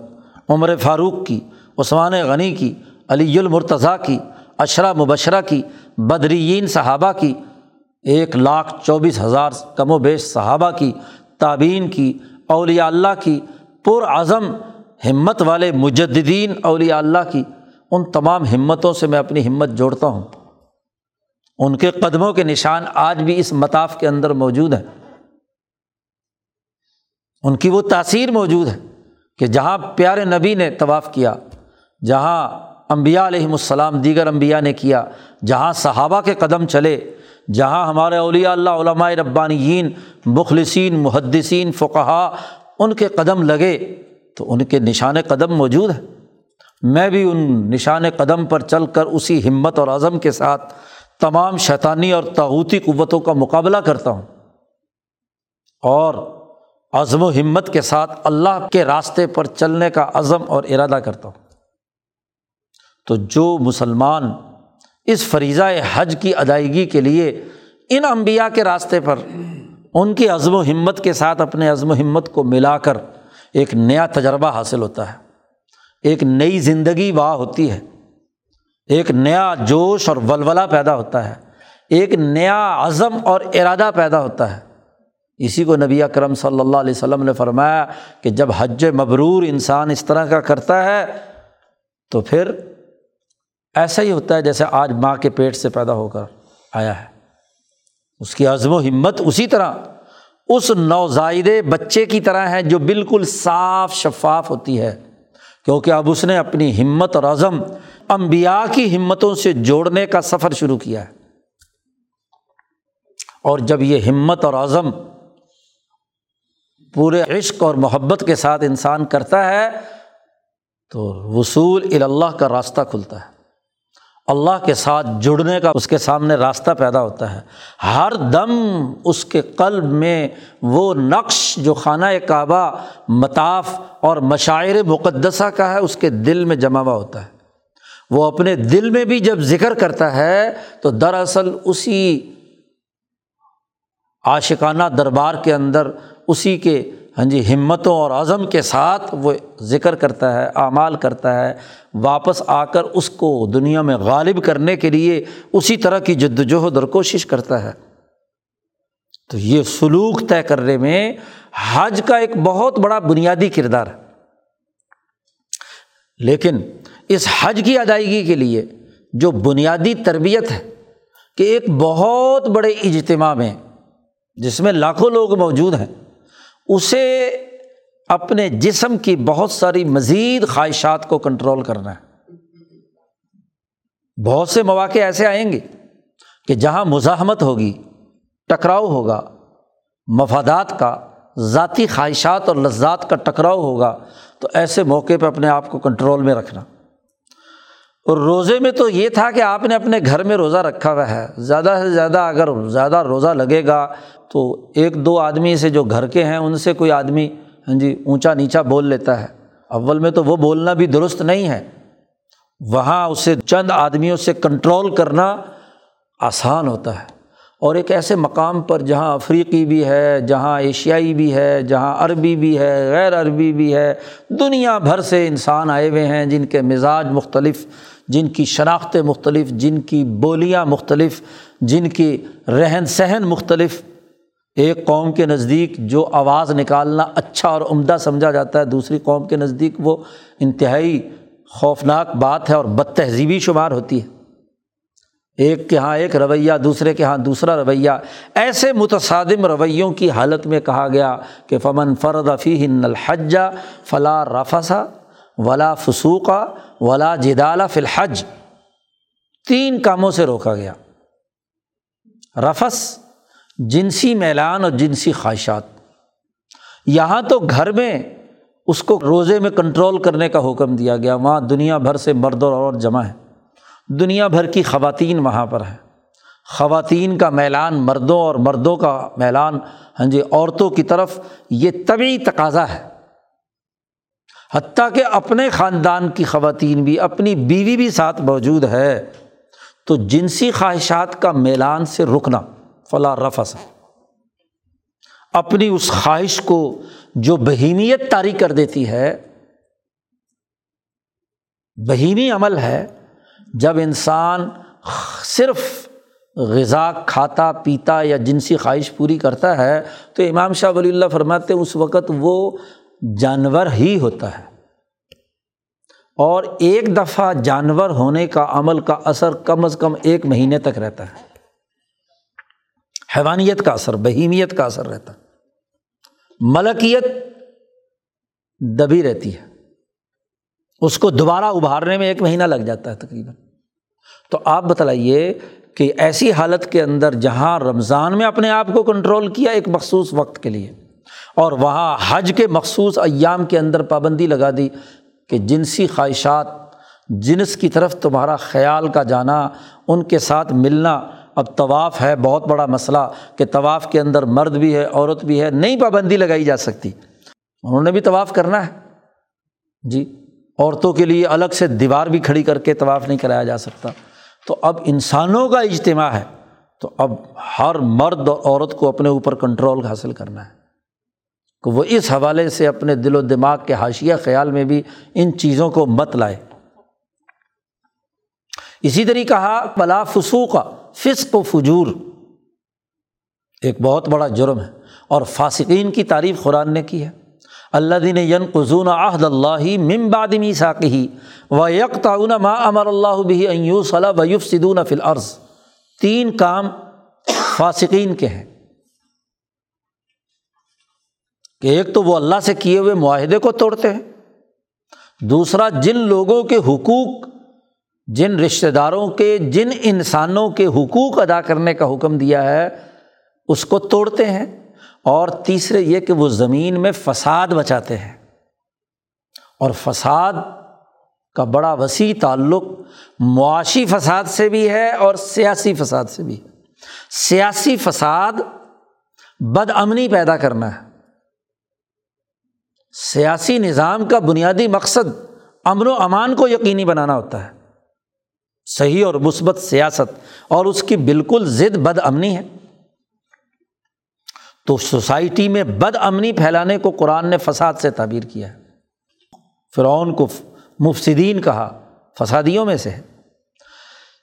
عمر فاروق کی، عثمان غنی کی علی المرتضیٰ کی، اشرا مبشرہ کی، بدرین صحابہ کی، ایک لاکھ چوبیس ہزار کم و بیش صحابہ کی تعبین کی، اولیاء اللہ کی پرعزم ہمت والے مجدین اولیاء اللہ کی۔ ان تمام ہمتوں سے میں اپنی ہمت جوڑتا ہوں۔ ان کے قدموں کے نشان آج بھی اس مطاف کے اندر موجود ہیں۔ ان کی وہ تاثیر موجود ہے کہ جہاں پیارے نبی نے طواف کیا، جہاں امبیا علیہم السلام، دیگر امبیا نے کیا، جہاں صحابہ کے قدم چلے، جہاں ہمارے اولیاء اللہ، علماء ربانیین، مخلصین، محدثین، فقہا، ان کے قدم لگے، تو ان کے نشان قدم موجود ہے میں بھی ان نشان قدم پر چل کر اسی ہمت اور عزم کے ساتھ تمام شیطانی اور تعوتی قوتوں کا مقابلہ کرتا ہوں۔ اور عزم و ہمت کے ساتھ اللہ کے راستے پر چلنے کا عزم اور ارادہ کرتا ہوں۔ تو جو مسلمان اس فریضہ حج کی ادائیگی کے لیے ان امبیا کے راستے پر ان کی عزم و ہمت کے ساتھ اپنے عزم و ہمت کو ملا کر ایک نیا تجربہ حاصل ہوتا ہے، ایک نئی زندگی واہ ہوتی ہے، ایک نیا جوش اور ولولہ پیدا ہوتا ہے، ایک نیا عزم اور ارادہ پیدا ہوتا ہے۔ اسی کو نبی اکرم صلی اللہ علیہ وسلم نے فرمایا کہ جب حج مبرور انسان اس طرح کا کرتا ہے تو پھر ایسا ہی ہوتا ہے جیسے آج ماں کے پیٹ سے پیدا ہو کر آیا ہے۔ اس کی عزم و ہمت اسی طرح۔ اس نوزائدے بچے کی طرح ہے جو بالکل صاف شفاف ہوتی ہے۔ کیونکہ اب اس نے اپنی ہمت اور عزم امبیا کی ہمتوں سے جوڑنے کا سفر شروع کیا ہے۔ اور جب یہ ہمت اور عزم پورے عشق اور محبت کے ساتھ انسان کرتا ہے تو وصول اللہ کا راستہ کھلتا ہے۔ اللہ کے ساتھ جڑنے کا اس کے سامنے راستہ پیدا ہوتا ہے۔ ہر دم اس کے قلب میں وہ نقش جو خانہ کعبہ مطاف اور مشاعر مقدسہ کا ہے، اس کے دل میں جمع ہوا ہوتا ہے۔ وہ اپنے دل میں بھی جب ذکر کرتا ہے تو دراصل اسی عاشقانہ دربار کے اندر، اسی کے ہاں جی ہمتوں اور عزم کے ساتھ وہ ذکر کرتا ہے، اعمال کرتا ہے، واپس آ کر اس کو دنیا میں غالب کرنے کے لیے اسی طرح کی جد وجہد اور کوشش کرتا ہے۔ تو یہ سلوک طے کرنے میں حج کا ایک بہت بڑا بنیادی کردار ہے۔ لیکن اس حج کی ادائیگی کے لیے جو بنیادی تربیت ہے کہ ایک بہت بڑے اجتماع میں، جس میں لاکھوں لوگ موجود ہیں اسے اپنے جسم کی بہت ساری مزید خواہشات کو کنٹرول کرنا ہے۔ بہت سے مواقع ایسے آئیں گے کہ جہاں مزاحمت ہوگی، ٹکراؤ ہوگا، مفادات کا، ذاتی خواہشات اور لذات کا ٹکراؤ ہوگا، تو ایسے موقع پہ اپنے آپ کو کنٹرول میں رکھنا۔ اور روزے میں تو یہ تھا کہ آپ نے اپنے گھر میں روزہ رکھا ہوا ہے۔ زیادہ سے زیادہ اگر زیادہ روزہ لگے گا تو ایک دو آدمی سے جو گھر کے ہیں، ان سے کوئی آدمی ہاں جی اونچا نیچا بول لیتا ہے۔ اول میں تو وہ بولنا بھی درست نہیں ہے۔ وہاں اسے چند آدمیوں سے کنٹرول کرنا آسان ہوتا ہے۔ اور ایک ایسے مقام پر جہاں افریقی بھی ہے، جہاں ایشیائی بھی ہے، جہاں عربی بھی ہے، غیر عربی بھی ہے، دنیا بھر سے انسان آئے ہوئے ہیں، جن کے مزاج مختلف، جن کی شناختیں مختلف، جن کی بولیاں مختلف، جن کی رہن سہن مختلف۔ ایک قوم کے نزدیک جو آواز نکالنا اچھا اور عمدہ سمجھا جاتا ہے، دوسری قوم کے نزدیک وہ انتہائی خوفناک بات ہے اور بد تہذیبی شمار ہوتی ہے۔ ایک کے یہاں ایک رویہ، دوسرے کے یہاں دوسرا رویہ۔ ایسے متصادم رویوں کی حالت میں کہا گیا کہ فمن فرد فی ہن الحجہ فلاں رفسا ولا فسوقہ ولا جدالا فی الحج۔ تین کاموں سے روکا گیا۔ رفس جنسی میلان اور جنسی خواہشات۔ یہاں تو گھر میں اس کو روزے میں کنٹرول کرنے کا حکم دیا گیا، وہاں دنیا بھر سے مرد اور عورت جمع ہے دنیا بھر کی خواتین وہاں پر ہیں۔ خواتین کا میلان مردوں اور مردوں کا میلان ہاں جی عورتوں کی طرف یہ طبی تقاضا ہے۔ حتیٰ کہ اپنے خاندان کی خواتین بھی، اپنی بیوی بھی ساتھ موجود ہے۔ تو جنسی خواہشات کا میلان سے رکنا۔ فلاں رفس اپنی اس خواہش کو جو بہیمیت طاری کر دیتی ہے بہیمی عمل ہے۔ جب انسان صرف غذا کھاتا، پیتا یا جنسی خواہش پوری کرتا ہے، تو امام شاہ ولی اللہ فرماتے اس وقت وہ جانور ہی ہوتا ہے۔ اور ایک دفعہ جانور ہونے کا عمل کا اثر کم از کم ایک مہینے تک رہتا ہے۔ حیوانیت کا اثر، بہیمیت کا اثر رہتا۔ ہے ملکیت دبی رہتی ہے۔ اس کو دوبارہ ابھارنے میں ایک مہینہ لگ جاتا ہے تقریباً۔ تو آپ بتلائیے کہ ایسی حالت کے اندر جہاں رمضان میں اپنے آپ کو کنٹرول کیا ایک مخصوص وقت کے لیے، اور وہاں حج کے مخصوص ایام کے اندر پابندی لگا دی کہ جنسی خواہشات، جنس کی طرف تمہارا خیال کا جانا، ان کے ساتھ ملنا اب طواف ہے، بہت بڑا مسئلہ کہ طواف کے اندر مرد بھی ہے، عورت بھی ہے نئی پابندی لگائی جا سکتی۔ انہوں نے بھی طواف کرنا ہے۔ جی عورتوں کے لیے الگ سے دیوار بھی کھڑی کر کے طواف نہیں کرایا جا سکتا۔ تو اب انسانوں کا اجتماع ہے۔ تو اب ہر مرد اور عورت کو اپنے اوپر کنٹرول حاصل کرنا ہے۔ کہ وہ اس حوالے سے اپنے دل و دماغ کے حاشیہ خیال میں بھی ان چیزوں کو مت لائے۔ اسی طریقہ کہا بلا فسوق۔ فسق و فجور ایک بہت بڑا جرم ہے اور فاسقین کی تعریف قرآن نے کی ہے۔ اللہ دین ین قزون عہد اللہ ممبادمی ساقی و یک تعاون ما امر اللہ بھی ایوس صلاح ویوف سدون فل عرض تین کام فاسقین کے ہیں۔ کہ ایک تو وہ اللہ سے کیے ہوئے معاہدے کو توڑتے ہیں۔ دوسرا جن لوگوں کے حقوق جن رشتہ داروں کے، جن انسانوں کے حقوق ادا کرنے کا حکم دیا ہے، اس کو توڑتے ہیں۔ اور تیسرے یہ کہ وہ زمین میں فساد بچاتے ہیں۔ اور فساد کا بڑا وسیع تعلق معاشی فساد سے بھی ہے اور سیاسی فساد سے بھی ہے۔ سیاسی فساد بد امنی پیدا کرنا ہے۔ سیاسی نظام کا بنیادی مقصد امن و امان کو یقینی بنانا ہوتا ہے۔ صحیح اور مثبت سیاست اور اس کی بالکل ضد بد امنی ہے۔ تو سوسائٹی میں بد امنی پھیلانے کو قرآن نے فساد سے تعبیر کیا ہے۔ فرعون کو مفصدین کہا فسادیوں میں سے ہے۔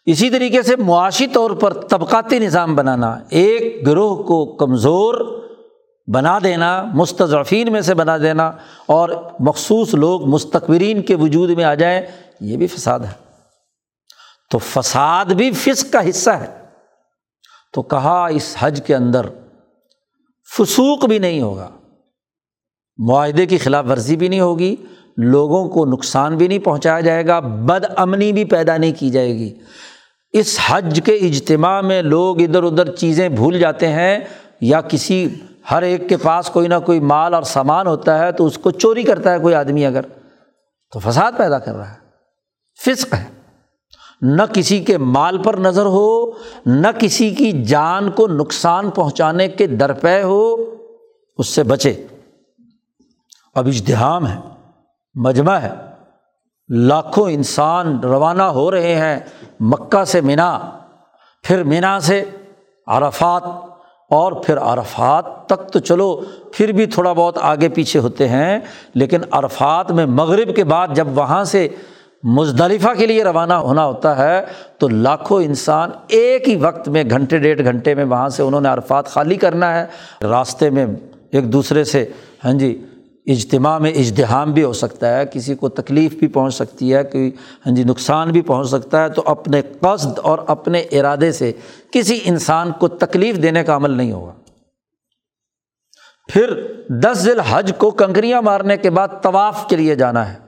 اسی طریقے سے معاشی طور پر طبقاتی نظام بنانا، ایک گروہ کو کمزور بنا دینا مستضفین میں سے بنا دینا اور مخصوص لوگ مستقبرین کے وجود میں آ جائیں، یہ بھی فساد ہے۔ تو فساد بھی فسق کا حصہ ہے۔ تو کہا اس حج کے اندر فسوق بھی نہیں ہوگا، معاہدے کی خلاف ورزی بھی نہیں ہوگی، لوگوں کو نقصان بھی نہیں پہنچایا جائے گا، بد امنی بھی پیدا نہیں کی جائے گی۔ اس حج کے اجتماع میں لوگ ادھر ادھر چیزیں بھول جاتے ہیں، یا کسی ہر ایک کے پاس کوئی نہ کوئی مال اور سامان ہوتا ہے تو اس کو چوری کرتا ہے کوئی آدمی اگر، تو فساد پیدا کر رہا ہے، فسق ہے۔ نہ کسی کے مال پر نظر ہو، نہ کسی کی جان کو نقصان پہنچانے کے درپے ہو، اس سے بچے۔ اب اجتحام ہے، مجمع ہے۔ لاکھوں انسان روانہ ہو رہے ہیں، مکہ سے مینا، پھر مینا سے عرفات، اور پھر عرفات تک تو چلو، پھر بھی تھوڑا بہت آگے پیچھے ہوتے ہیں، لیکن عرفات میں مغرب کے بعد جب وہاں سے مزدلفہ کے لیے روانہ ہونا ہوتا ہے، تو لاکھوں انسان ایک ہی وقت میں، گھنٹے، ڈیڑھ گھنٹے میں وہاں سے انہوں نے عرفات خالی کرنا ہے۔ راستے میں ایک دوسرے سے ہاں جی اجتماع میں اجتحام بھی ہو سکتا ہے، کسی کو تکلیف بھی پہنچ سکتی ہے، کوئی ہاں جی نقصان بھی پہنچ سکتا ہے۔ تو اپنے قصد اور اپنے ارادے سے کسی انسان کو تکلیف دینے کا عمل نہیں ہوگا۔ پھر دس ذیل حج کو کنکریاں مارنے کے بعد طواف کے لیے جانا ہے۔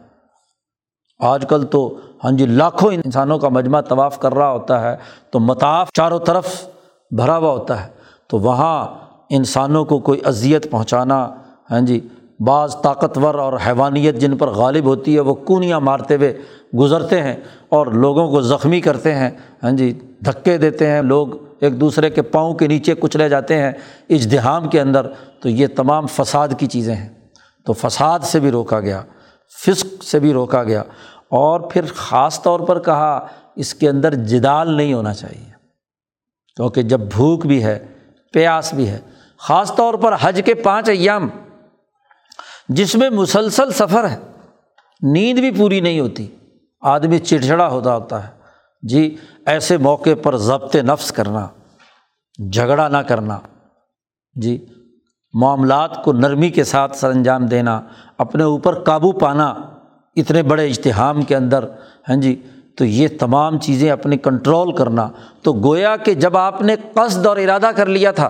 آج کل تو ہاں جی لاکھوں انسانوں کا مجمع طواف کر رہا ہوتا ہے، تو مطاف چاروں طرف بھرا ہوا ہوتا ہے۔ تو وہاں انسانوں کو کوئی اذیت پہنچانا ہاں جی بعض طاقتور اور حیوانیت جن پر غالب ہوتی ہے، وہ کونیاں مارتے ہوئے گزرتے ہیں اور لوگوں کو زخمی کرتے ہیں ہاں جی دھکے دیتے ہیں۔ لوگ ایک دوسرے کے پاؤں کے نیچے کچلے جاتے ہیں اجتحام کے اندر۔ تو یہ تمام فساد کی چیزیں ہیں۔ تو فساد سے بھی روکا گیا۔ فسق سے بھی روکا گیا۔ اور پھر خاص طور پر کہا، اس کے اندر جدال نہیں ہونا چاہیے۔ کیونکہ جب بھوک بھی ہے، پیاس بھی ہے۔ خاص طور پر حج کے پانچ ایام، جس میں مسلسل سفر ہے، نیند بھی پوری نہیں ہوتی۔ آدمی چڑچڑا ہوتا ہوتا ہے۔ جی ایسے موقع پر ضبط نفس کرنا، جھگڑا نہ کرنا۔ جی معاملات کو نرمی کے ساتھ سر انجام دینا، اپنے اوپر قابو پانا، اتنے بڑے اجتحام کے اندر ہاں جی تو یہ تمام چیزیں اپنی کنٹرول کرنا۔ تو گویا کہ جب آپ نے قصد اور ارادہ کر لیا تھا،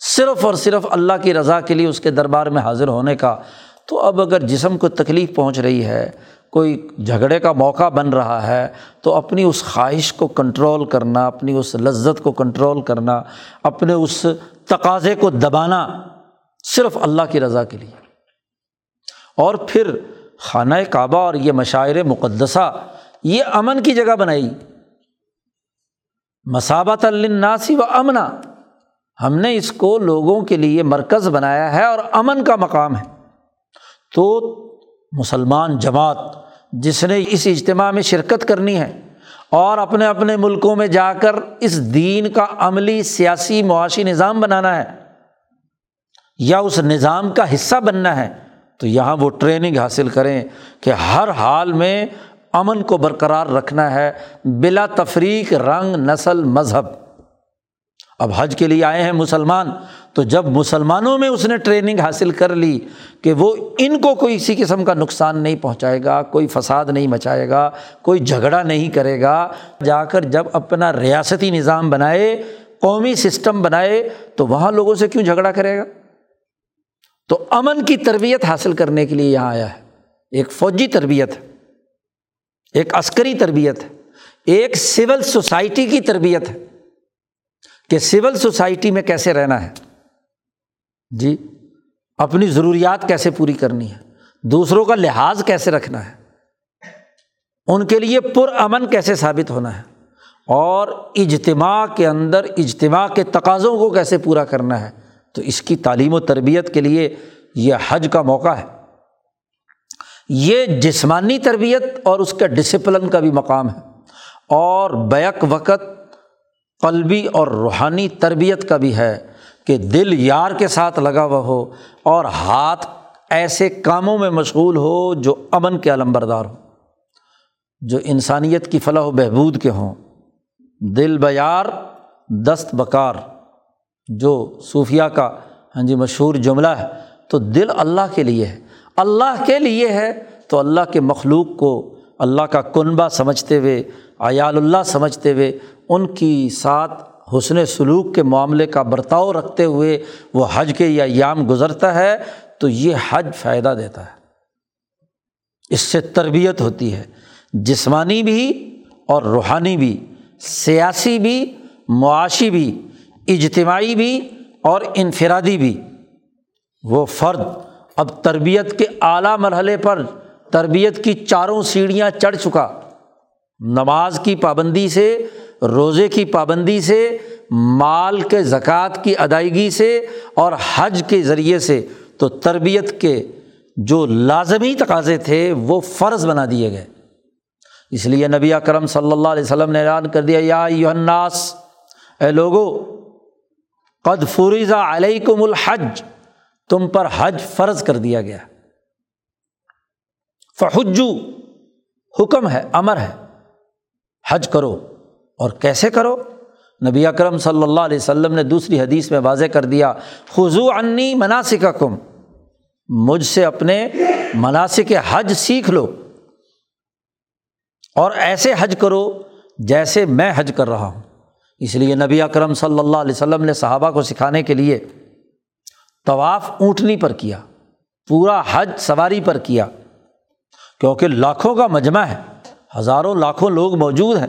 صرف اور صرف اللہ کی رضا کے لیے اس کے دربار میں حاضر ہونے کا، تو اب اگر جسم کو تکلیف پہنچ رہی ہے، کوئی جھگڑے کا موقع بن رہا ہے، تو اپنی اس خواہش کو کنٹرول کرنا، اپنی اس لذت کو کنٹرول کرنا، اپنے اس تقاضے کو دبانا صرف اللہ کی رضا کے لیے۔ اور پھر خانہ کعبہ اور یہ مشاعر مقدسہ، یہ امن کی جگہ بنائی۔ مسابت الناسی و امنا، ہم نے اس کو لوگوں کے لیے مرکز بنایا ہے اور امن کا مقام ہے۔ تو مسلمان جماعت، جس نے اس اجتماع میں شرکت کرنی ہے اور اپنے اپنے ملکوں میں جا کر اس دین کا عملی سیاسی معاشی نظام بنانا ہے یا اس نظام کا حصہ بننا ہے، تو یہاں وہ ٹریننگ حاصل کریں کہ ہر حال میں امن کو برقرار رکھنا ہے بلا تفریق رنگ، نسل، مذہب۔ اب حج کے لیے آئے ہیں مسلمان، تو جب مسلمانوں میں اس نے ٹریننگ حاصل کر لی کہ وہ ان کو کوئی اسی قسم کا نقصان نہیں پہنچائے گا، کوئی فساد نہیں مچائے گا، کوئی جھگڑا نہیں کرے گا، جا کر جب اپنا ریاستی نظام بنائے، قومی سسٹم بنائے، تو وہاں لوگوں سے کیوں جھگڑا کرے گا؟ تو امن کی تربیت حاصل کرنے کے لیے یہاں آیا ہے۔ ایک فوجی تربیت ہے، ایک عسکری تربیت ہے، ایک سول سوسائٹی کی تربیت ہے۔ کہ سول سوسائٹی میں کیسے رہنا ہے؟ جی اپنی ضروریات کیسے پوری کرنی ہے؟ دوسروں کا لحاظ کیسے رکھنا ہے؟ ان کے لیے پر امن کیسے ثابت ہونا ہے؟ اور اجتماع کے اندر اجتماع کے تقاضوں کو کیسے پورا کرنا ہے؟ تو اس کی تعلیم و تربیت کے لیے یہ حج کا موقع ہے۔ یہ جسمانی تربیت اور اس کا ڈسپلن کا بھی مقام ہے۔ اور بیک وقت قلبی اور روحانی تربیت کا بھی ہے کہ دل یار کے ساتھ لگا ہوا ہو اور ہاتھ ایسے کاموں میں مشغول ہو جو امن کے علم بردار ہوں، جو انسانیت کی فلاح و بہبود کے ہوں۔ دل بیار، دست بکار۔ جو صوفیہ کا ہاں جی مشہور جملہ ہے، تو دل اللہ کے لیے ہے۔ اللہ کے لیے ہے تو اللہ کے مخلوق کو اللہ کا کنبہ سمجھتے ہوئے، عیال اللہ سمجھتے ہوئے، ان کی ساتھ حسن سلوک کے معاملے کا برتاؤ رکھتے ہوئے وہ حج کے یا یام گزرتا ہے، تو یہ حج فائدہ دیتا ہے۔ اس سے تربیت ہوتی ہے، جسمانی بھی اور روحانی بھی، سیاسی بھی، معاشی بھی۔ اجتماعی بھی اور انفرادی بھی۔ وہ فرد اب تربیت کے اعلیٰ مرحلے پر تربیت کی چاروں سیڑھیاں چڑھ چکا۔ نماز کی پابندی سے، روزے کی پابندی سے، مال کے زکوٰۃ کی ادائیگی سے اور حج کے ذریعے سے۔ تو تربیت کے جو لازمی تقاضے تھے، وہ فرض بنا دیے گئے۔ اس لیے نبی کرم صلی اللہ علیہ وسلم نے اعلان کر دیا، یا یوناس اے لوگو قد فریضہ علیکم الحج، تم پر حج فرض کر دیا گیا۔ فحجو حکم ہے، امر ہے، حج کرو۔ اور کیسے کرو؟ نبی اکرم صلی اللہ علیہ وسلم نے دوسری حدیث میں واضح کر دیا خضو عنی مناسب کم مجھ سے اپنے مناسب حج سیکھ لو۔ اور ایسے حج کرو جیسے میں حج کر رہا ہوں۔ اس لیے نبی اکرم صلی اللہ علیہ وسلم نے صحابہ کو سکھانے کے لیے طواف اونٹنی پر کیا، پورا حج سواری پر کیا، کیونکہ لاکھوں کا مجمع ہے، ہزاروں لاکھوں لوگ موجود ہیں۔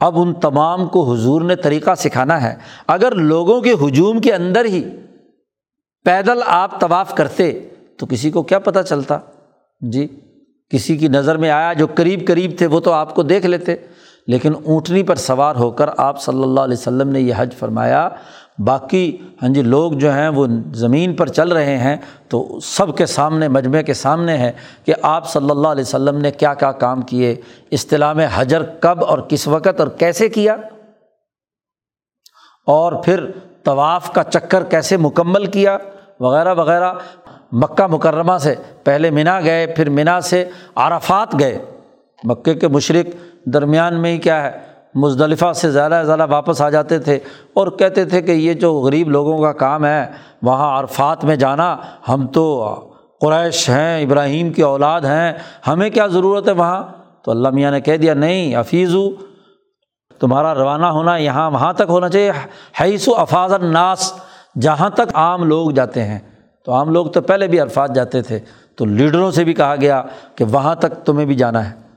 اب ان تمام کو حضور نے طریقہ سکھانا ہے۔ اگر لوگوں کے ہجوم کے اندر ہی پیدل آپ طواف کرتے تو کسی کو کیا پتہ چلتا؟ جی کسی کی نظر میں آیا جو قریب قریب تھے وہ تو آپ کو دیکھ لیتے۔ لیکن اونٹنی پر سوار ہو کر آپ صلی اللہ علیہ وسلم نے یہ حج فرمایا، باقی ہاں جی لوگ جو ہیں وہ زمین پر چل رہے ہیں تو سب کے سامنے، مجمع کے سامنے ہے کہ آپ صلی اللہ علیہ وسلم نے کیا کیا کام کیے، اصطلاح میں حجر کب اور کس وقت اور کیسے کیا، اور پھر طواف کا چکر کیسے مکمل کیا، وغیرہ وغیرہ۔ مکہ مکرمہ سے پہلے منا گئے، پھر منا سے عرفات گئے۔ مکے کے مشرق درمیان میں ہی کیا ہے؟ مزدلفہ سے زیادہ زیادہ واپس آ جاتے تھے اور کہتے تھے کہ یہ جو غریب لوگوں کا کام ہے، وہاں عرفات میں جانا، ہم تو قریش ہیں، ابراہیم کی اولاد ہیں، ہمیں کیا ضرورت ہے وہاں؟ تو اللہ میاں نے کہہ دیا، نہیں افیز تمہارا روانہ ہونا یہاں، وہاں تک ہونا چاہیے، حیث و افاظ الناس، جہاں تک عام لوگ جاتے ہیں۔ تو عام لوگ تو پہلے بھی عرفات جاتے تھے۔ تو لیڈروں سے بھی کہا گیا کہ وہاں تک تمہیں بھی جانا ہے۔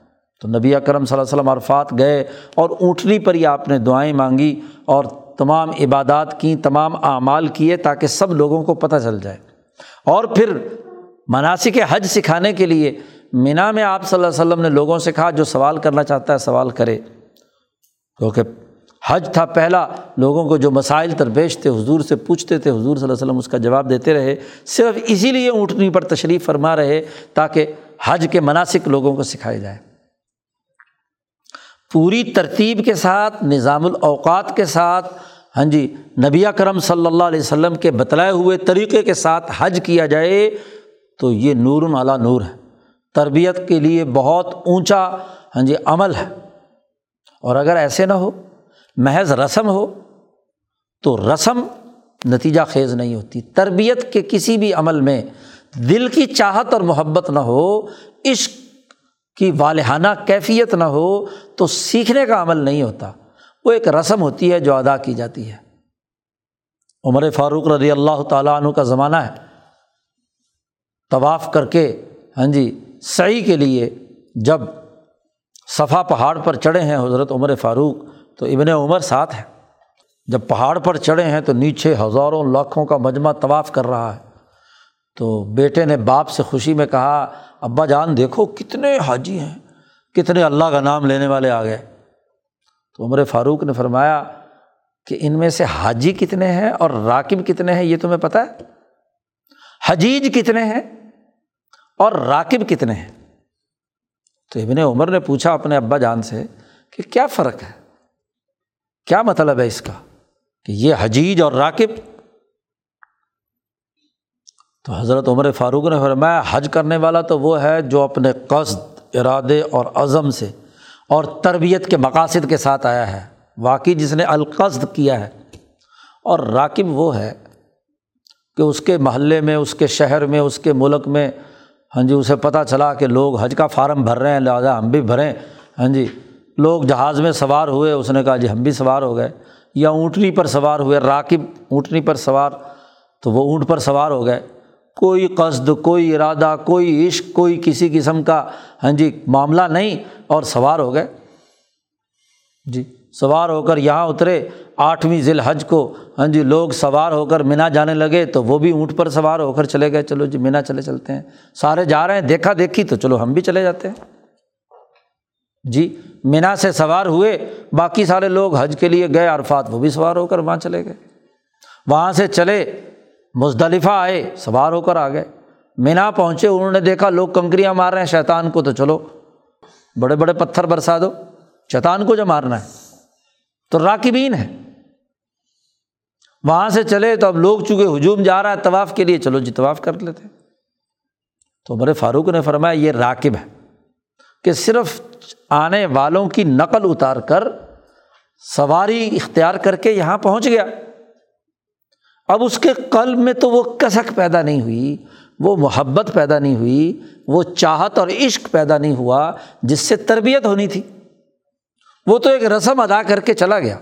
تو نبی اکرم صلی اللہ علیہ وسلم عرفات گئے اور اونٹنی پر ہی آپ نے دعائیں مانگی اور تمام عبادات کیں تمام اعمال کیے تاکہ سب لوگوں کو پتہ چل جائے۔ اور پھر مناسب حج سکھانے کے لیے مینا میں آپ صلی اللہ علیہ وسلم نے لوگوں سے کہا، جو سوال کرنا چاہتا ہے سوال کرے۔ کیونکہ حج تھا پہلا، لوگوں کو جو مسائل درپیش تھے، حضور سے پوچھتے تھے، حضور صلی اللہ علیہ وسلم اس کا جواب دیتے رہے۔ صرف اسی لیے اونٹنی پر تشریف فرما رہے تاکہ حج کے مناسب لوگوں کو سکھائے جائے۔ پوری ترتیب کے ساتھ، نظام الاوقات کے ساتھ ہاں جی نبی کرم صلی اللہ علیہ وسلم کے بتلائے ہوئے طریقے کے ساتھ حج کیا جائے تو یہ نور اعلیٰ نور ہے۔ تربیت کے لیے بہت اونچا ہاں جی عمل ہے۔ اور اگر ایسے نہ ہو، محض رسم ہو، تو رسم نتیجہ خیز نہیں ہوتی۔ تربیت کے کسی بھی عمل میں دل کی چاہت اور محبت نہ ہو، عشق کی والہانہ کیفیت نہ ہو تو سیکھنے کا عمل نہیں ہوتا۔ وہ ایک رسم ہوتی ہے جو ادا کی جاتی ہے۔ عمر فاروق رضی اللہ تعالیٰ عنہ کا زمانہ ہے۔ طواف کر کے ہاں جی صحیح کے لیے جب صفا پہاڑ پر چڑھے ہیں حضرت عمر فاروق، تو ابن عمر ساتھ ہے جب پہاڑ پر چڑھے ہیں تو نیچے ہزاروں لاکھوں کا مجمع طواف کر رہا ہے۔ تو بیٹے نے باپ سے خوشی میں کہا ابا جان دیکھو کتنے حاجی ہیں، کتنے اللہ کا نام لینے والے آ گئے۔ تو عمر فاروق نے فرمایا کہ ان میں سے حاجی کتنے ہیں اور راکب کتنے ہیں یہ تمہیں پتہ ہے؟ حجیج کتنے ہیں اور راکب کتنے ہیں؟ تو ابن عمر نے پوچھا اپنے ابا جان سے کہ کیا فرق ہے؟ کیا مطلب ہے اس کا؟ کہ یہ حجیج اور راکب تو حضرت عمر فاروق نے فرمایا، حج کرنے والا تو وہ ہے جو اپنے قصد، ارادے اور عزم سے اور تربیت کے مقاصد کے ساتھ آیا ہے۔ واقعی جس نے القصد کیا ہے۔ اور راکب وہ ہے کہ اس کے محلے میں، اس کے شہر میں، اس کے ملک میں ہاں جی اسے پتہ چلا کہ لوگ حج کا فارم بھر رہے ہیں، لہٰذا ہم بھی بھریں۔ ہاں جی لوگ جہاز میں سوار ہوئے، اس نے کہا جی ہم بھی سوار ہو گئے۔ یا اونٹنی پر سوار ہوئے، راکب اونٹنی پر سوار، تو وہ اونٹ پر سوار ہو گئے۔ کوئی قصد، کوئی ارادہ، کوئی عشق، کوئی کسی قسم کا ہاں جی معاملہ نہیں اور سوار ہو گئے۔ جی سوار ہو کر یہاں اترے، آٹھویں ذیل حج کو ہاں جی لوگ سوار ہو کر مینا جانے لگے تو وہ بھی اونٹ پر سوار ہو کر چلے گئے۔ چلو جی مینا چلے چلتے ہیں۔ سارے جا رہے ہیں، دیکھا دیکھی تو چلو ہم بھی چلے جاتے ہیں۔ جی مینا سے سوار ہوئے، باقی سارے لوگ حج کے لیے گئے، عرفات وہ بھی سوار ہو کر وہاں چلے گئے۔ وہاں سے چلے مزدلفہ آئے، سوار ہو کر آ گئے۔ مینا پہنچے، انہوں نے دیکھا لوگ کنکریاں مار رہے ہیں، شیطان کو تو چلو، بڑے بڑے پتھر برسا دو، شیطان کو جو مارنا ہے۔ تو راکبین ہے وہاں سے چلے تو اب لوگ چونکہ ہجوم جا رہا ہے، طواف کے لیے، چلو جی طواف کر لیتے تو میرے فاروق نے فرمایا، یہ راکب ہے کہ صرف آنے والوں کی نقل اتار کر سواری اختیار کر کے یہاں پہنچ گیا۔ اب اس کے قلب میں تو وہ کسک پیدا نہیں ہوئی، وہ محبت پیدا نہیں ہوئی، وہ چاہت اور عشق پیدا نہیں ہوا جس سے تربیت ہونی تھی۔ وہ تو ایک رسم ادا کر کے چلا گیا۔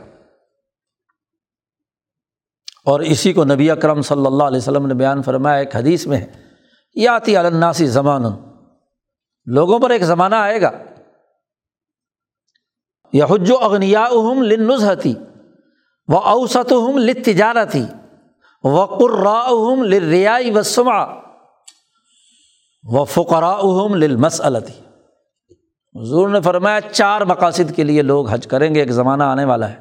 اور اسی کو نبی اکرم صلی اللہ علیہ وسلم نے بیان فرمایا، ایک حدیث میں یاتی الناسی زمان لوگوں پر ایک زمانہ آئے گا۔ یہ حج و اغنیا اہم لنظہتی و اوسط ہم لت تجارتی و قرآم لریائی وسما و فقرا اہم للمسلتی حضور نے فرمایا چار مقاصد کے لیے لوگ حج کریں گے، ایک زمانہ آنے والا ہے۔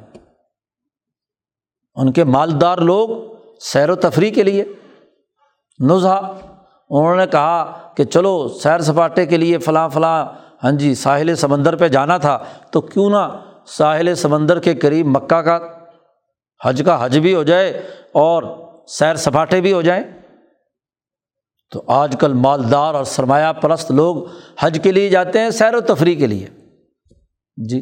ان کے مالدار لوگ سیر و تفریح کے لیے۔ نظہ انہوں نے کہا کہ چلو سیر سپاٹے کے لیے فلاں فلاں ہاں جی ساحل سمندر پہ جانا تھا، تو کیوں نہ ساحل سمندر کے قریب مکہ کا حج کا حج بھی ہو جائے اور سیر سپاٹے بھی ہو جائیں۔ تو آج کل مالدار اور سرمایہ پرست لوگ حج کے لیے جاتے ہیں سیر و تفریح کے لیے۔ جی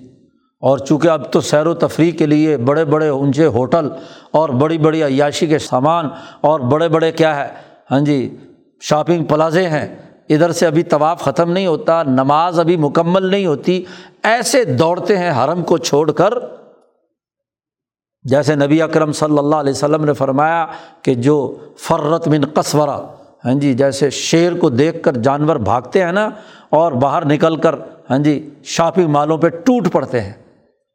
اور چونکہ اب تو سیر و تفریح کے لیے بڑے بڑے اونچے ہوٹل اور بڑی بڑی عیاشی کے سامان اور بڑے بڑے کیا ہے ہاں جی شاپنگ پلازے ہیں۔ ادھر سے ابھی طواف ختم نہیں ہوتا، نماز ابھی مکمل نہیں ہوتی، ایسے دوڑتے ہیں حرم کو چھوڑ کر۔ جیسے نبی اکرم صلی اللہ علیہ وسلم نے فرمایا کہ جو فرت من قصورہ ہاں جی جیسے شیر کو دیکھ کر جانور بھاگتے ہیں نا، اور باہر نکل کر ہاں جی شاپنگ مالوں پہ ٹوٹ پڑتے ہیں۔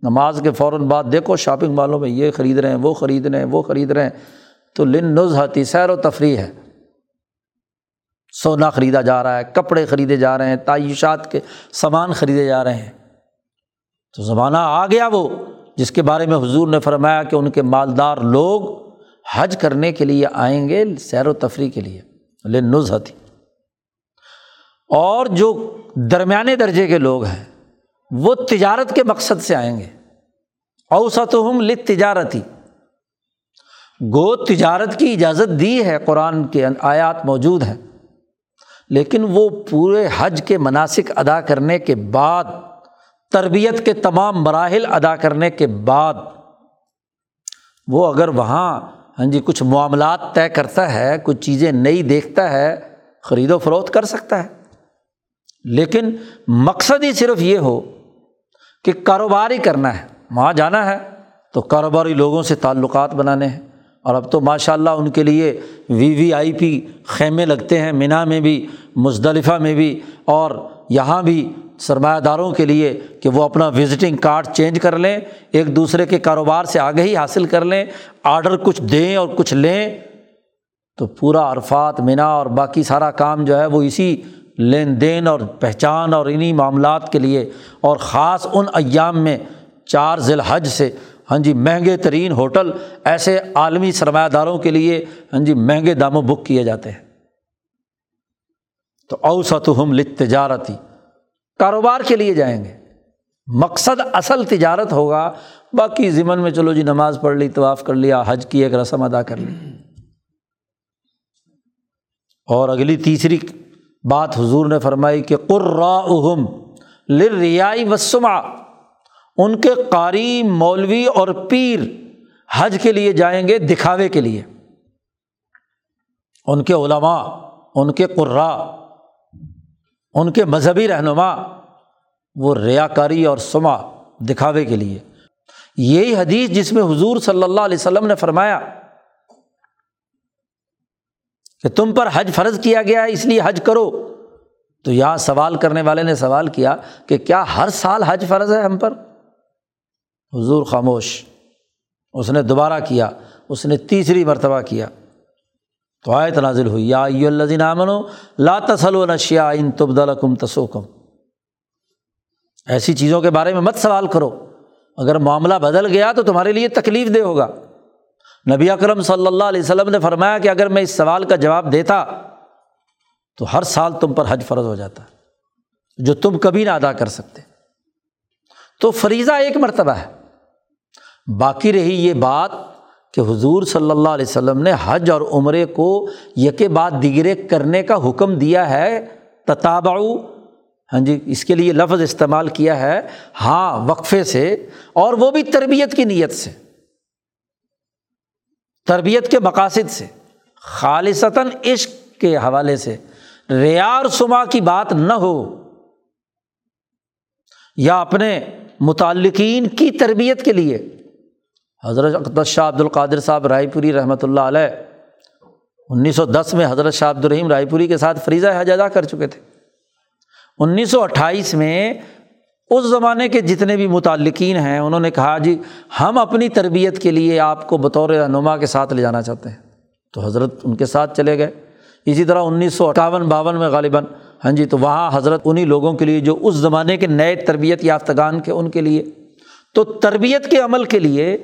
نماز کے فوراً بعد دیکھو شاپنگ مالوں میں یہ خرید رہے ہیں، وہ خرید رہے ہیں، وہ خرید رہے ہیں۔ تو لن نظہتی سیر و تفریح ہے۔ سونا خریدا جا رہا ہے، کپڑے خریدے جا رہے ہیں، تعیشات کے سامان خریدے جا رہے ہیں۔ تو زمانہ آ گیا وہ۔ جس کے بارے میں حضور نے فرمایا کہ ان کے مالدار لوگ حج کرنے کے لیے آئیں گے سیر و تفریح کے لیے لن نظہتی اور جو درمیانے درجے کے لوگ ہیں، وہ تجارت کے مقصد سے آئیں گے۔ اوسط ہم لت تجارتی گو تجارت کی اجازت دی ہے، قرآن کے آیات موجود ہیں، لیکن وہ پورے حج کے مناسب ادا کرنے کے بعد تربیت کے تمام مراحل ادا کرنے کے بعد وہ اگر وہاں ہاں جی کچھ معاملات طے کرتا ہے، کچھ چیزیں نئی دیکھتا ہے، خرید و فروخت کر سکتا ہے۔ لیکن مقصد ہی صرف یہ ہو کہ کاروبار ہی کرنا ہے۔ وہاں جانا ہے تو کاروباری لوگوں سے تعلقات بنانے ہیں۔ اور اب تو ماشاء اللہ ان کے لیے وی وی آئی پی خیمے لگتے ہیں، مینا میں بھی، مزدلفہ میں بھی، اور یہاں بھی سرمایہ داروں کے لیے کہ وہ اپنا وزٹنگ کارڈ چینج کر لیں، ایک دوسرے کے کاروبار سے آگے ہی حاصل کر لیں آڈر کچھ دیں اور کچھ لیں۔ تو پورا عرفات، مینا اور باقی سارا کام جو ہے وہ اسی لین دین اور پہچان اور انہیں معاملات کے لیے۔ اور خاص ان ایام میں چار ذیل حج سے ہاں جی مہنگے ترین ہوٹل، ایسے عالمی سرمایہ داروں کے لیے ہاں جی مہنگے داموں بک کیے جاتے ہیں۔ تو اوسط ہم لت تجارتی کاروبار کے لیے جائیں گے۔ مقصد اصل تجارت ہوگا، باقی ضمن میں چلو جی نماز پڑھ لی، طواف کر لیا، حج کی ایک رسم ادا کر لی۔ اور اگلی تیسری بات حضور نے فرمائی کہ قرا اہم لریائی وسما ان کے قاری، مولوی اور پیر حج کے لیے جائیں گے، دکھاوے کے لیے۔ ان کے علماء، ان کے قرا ان کے مذہبی رہنما وہ ریا کاری اور سما دکھاوے کے لیے۔ یہی حدیث جس میں حضور صلی اللہ علیہ وسلم نے فرمایا کہ تم پر حج فرض کیا گیا ہے، اس لیے حج کرو۔ تو یہاں سوال کرنے والے نے سوال کیا کہ کیا ہر سال حج فرض ہے ہم پر؟ حضور خاموش، اس نے دوبارہ کیا، اس نے تیسری مرتبہ کیا۔ تو آیت نازل ہوئی، یا الزین امن و لا تسل و نشیا ان تبدلکم تسوکم۔ ایسی چیزوں کے بارے میں مت سوال کرو۔ اگر معاملہ بدل گیا تو تمہارے لیے تکلیف دہ ہوگا۔ نبی اکرم صلی اللہ علیہ وسلم نے فرمایا کہ اگر میں اس سوال کا جواب دیتا تو ہر سال تم پر حج فرض ہو جاتا، جو تم کبھی نہ ادا کر سکتے۔ تو فریضہ ایک مرتبہ ہے، باقی رہی یہ بات کہ حضور صلی اللہ علیہ وسلم نے حج اور عمرے کو یک بعد دیگرے کرنے کا حکم دیا ہے تتاباؤ ہاں جی اس کے لیے لفظ استعمال کیا ہے ہاں وقفے سے، اور وہ بھی تربیت کی نیت سے۔ تربیت کے مقاصد سے۔ خالصتاً عشق کے حوالے سے۔ ریار سما کی بات نہ ہو۔ یا اپنے متعلقین کی تربیت کے لیے۔ حضرت اقدس شاہ عبد القادر صاحب رائے پوری رحمۃ اللہ علیہ، انیس سو دس میں حضرت شاہ عبد الرحیم رائے پوری کے ساتھ فریضہ حج ادا کر چکے تھے۔ انیس سو اٹھائیس میں اس زمانے کے جتنے بھی متعلقین ہیں، انہوں نے کہا جی ہم اپنی تربیت کے لیے آپ کو بطور رہنما کے ساتھ لے جانا چاہتے ہیں۔ تو حضرت ان کے ساتھ چلے گئے۔ اسی طرح انیس سو اٹھاون باون میں غالباً ہاں جی تو وہاں حضرت انہیں لوگوں کے لیے جو اس زمانے کے نئے تربیت یافتگان کے ان کے لیے۔ تو تربیت کے عمل کے لیے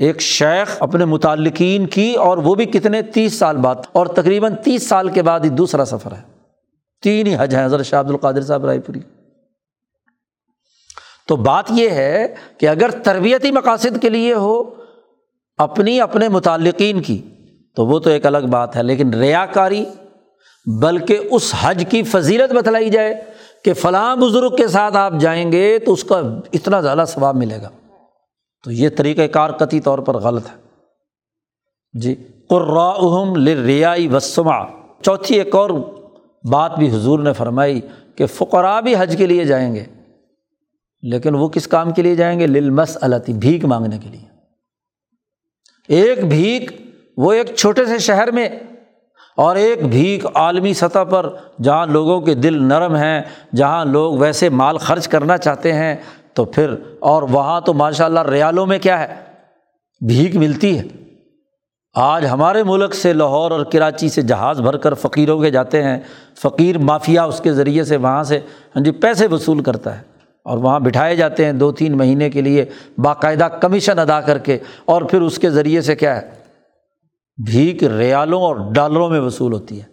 ایک شیخ اپنے متعلقین کی اور وہ بھی کتنے تیس سال بعد اور تقریباً تیس سال کے بعد ہی دوسرا سفر ہے۔ تین ہی حج ہیں، حضرت شاہ عبد القادر صاحب رائے پوری۔ تو بات یہ ہے کہ اگر تربیتی مقاصد کے لیے ہو اپنی اپنے متعلقین کی، تو وہ تو ایک الگ بات ہے، لیکن ریا کاری بلکہ اس حج کی فضیلت بتلائی جائے کہ فلاں بزرگ کے ساتھ آپ جائیں گے تو اس کا اتنا زیادہ ثواب ملے گا۔ تو یہ طریقۂ کار قطعی طور پر غلط ہے۔ جی قرآم ریائی وسما چوتھی ایک اور بات بھی حضور نے فرمائی کہ فقرا بھی حج کے لیے جائیں گے، لیکن وہ کس کام کے لیے جائیں گے؟ للمس التی بھیک مانگنے کے لیے۔ ایک بھیک وہ ایک چھوٹے سے شہر میں، اور ایک بھیک عالمی سطح پر جہاں لوگوں کے دل نرم ہیں، جہاں لوگ ویسے مال خرچ کرنا چاہتے ہیں تو پھر، اور وہاں تو ماشاء اللہ ریالوں میں کیا ہے بھیک ملتی ہے۔ آج ہمارے ملک سے لاہور اور کراچی سے جہاز بھر کر فقیروں کے جاتے ہیں۔ فقیر مافیا اس کے ذریعے سے وہاں سے ہاں جی پیسے وصول کرتا ہے۔ اور وہاں بٹھائے جاتے ہیں دو تین مہینے کے لیے باقاعدہ کمیشن ادا کر کے۔ اور پھر اس کے ذریعے سے کیا ہے بھیک ریالوں اور ڈالروں میں وصول ہوتی ہے۔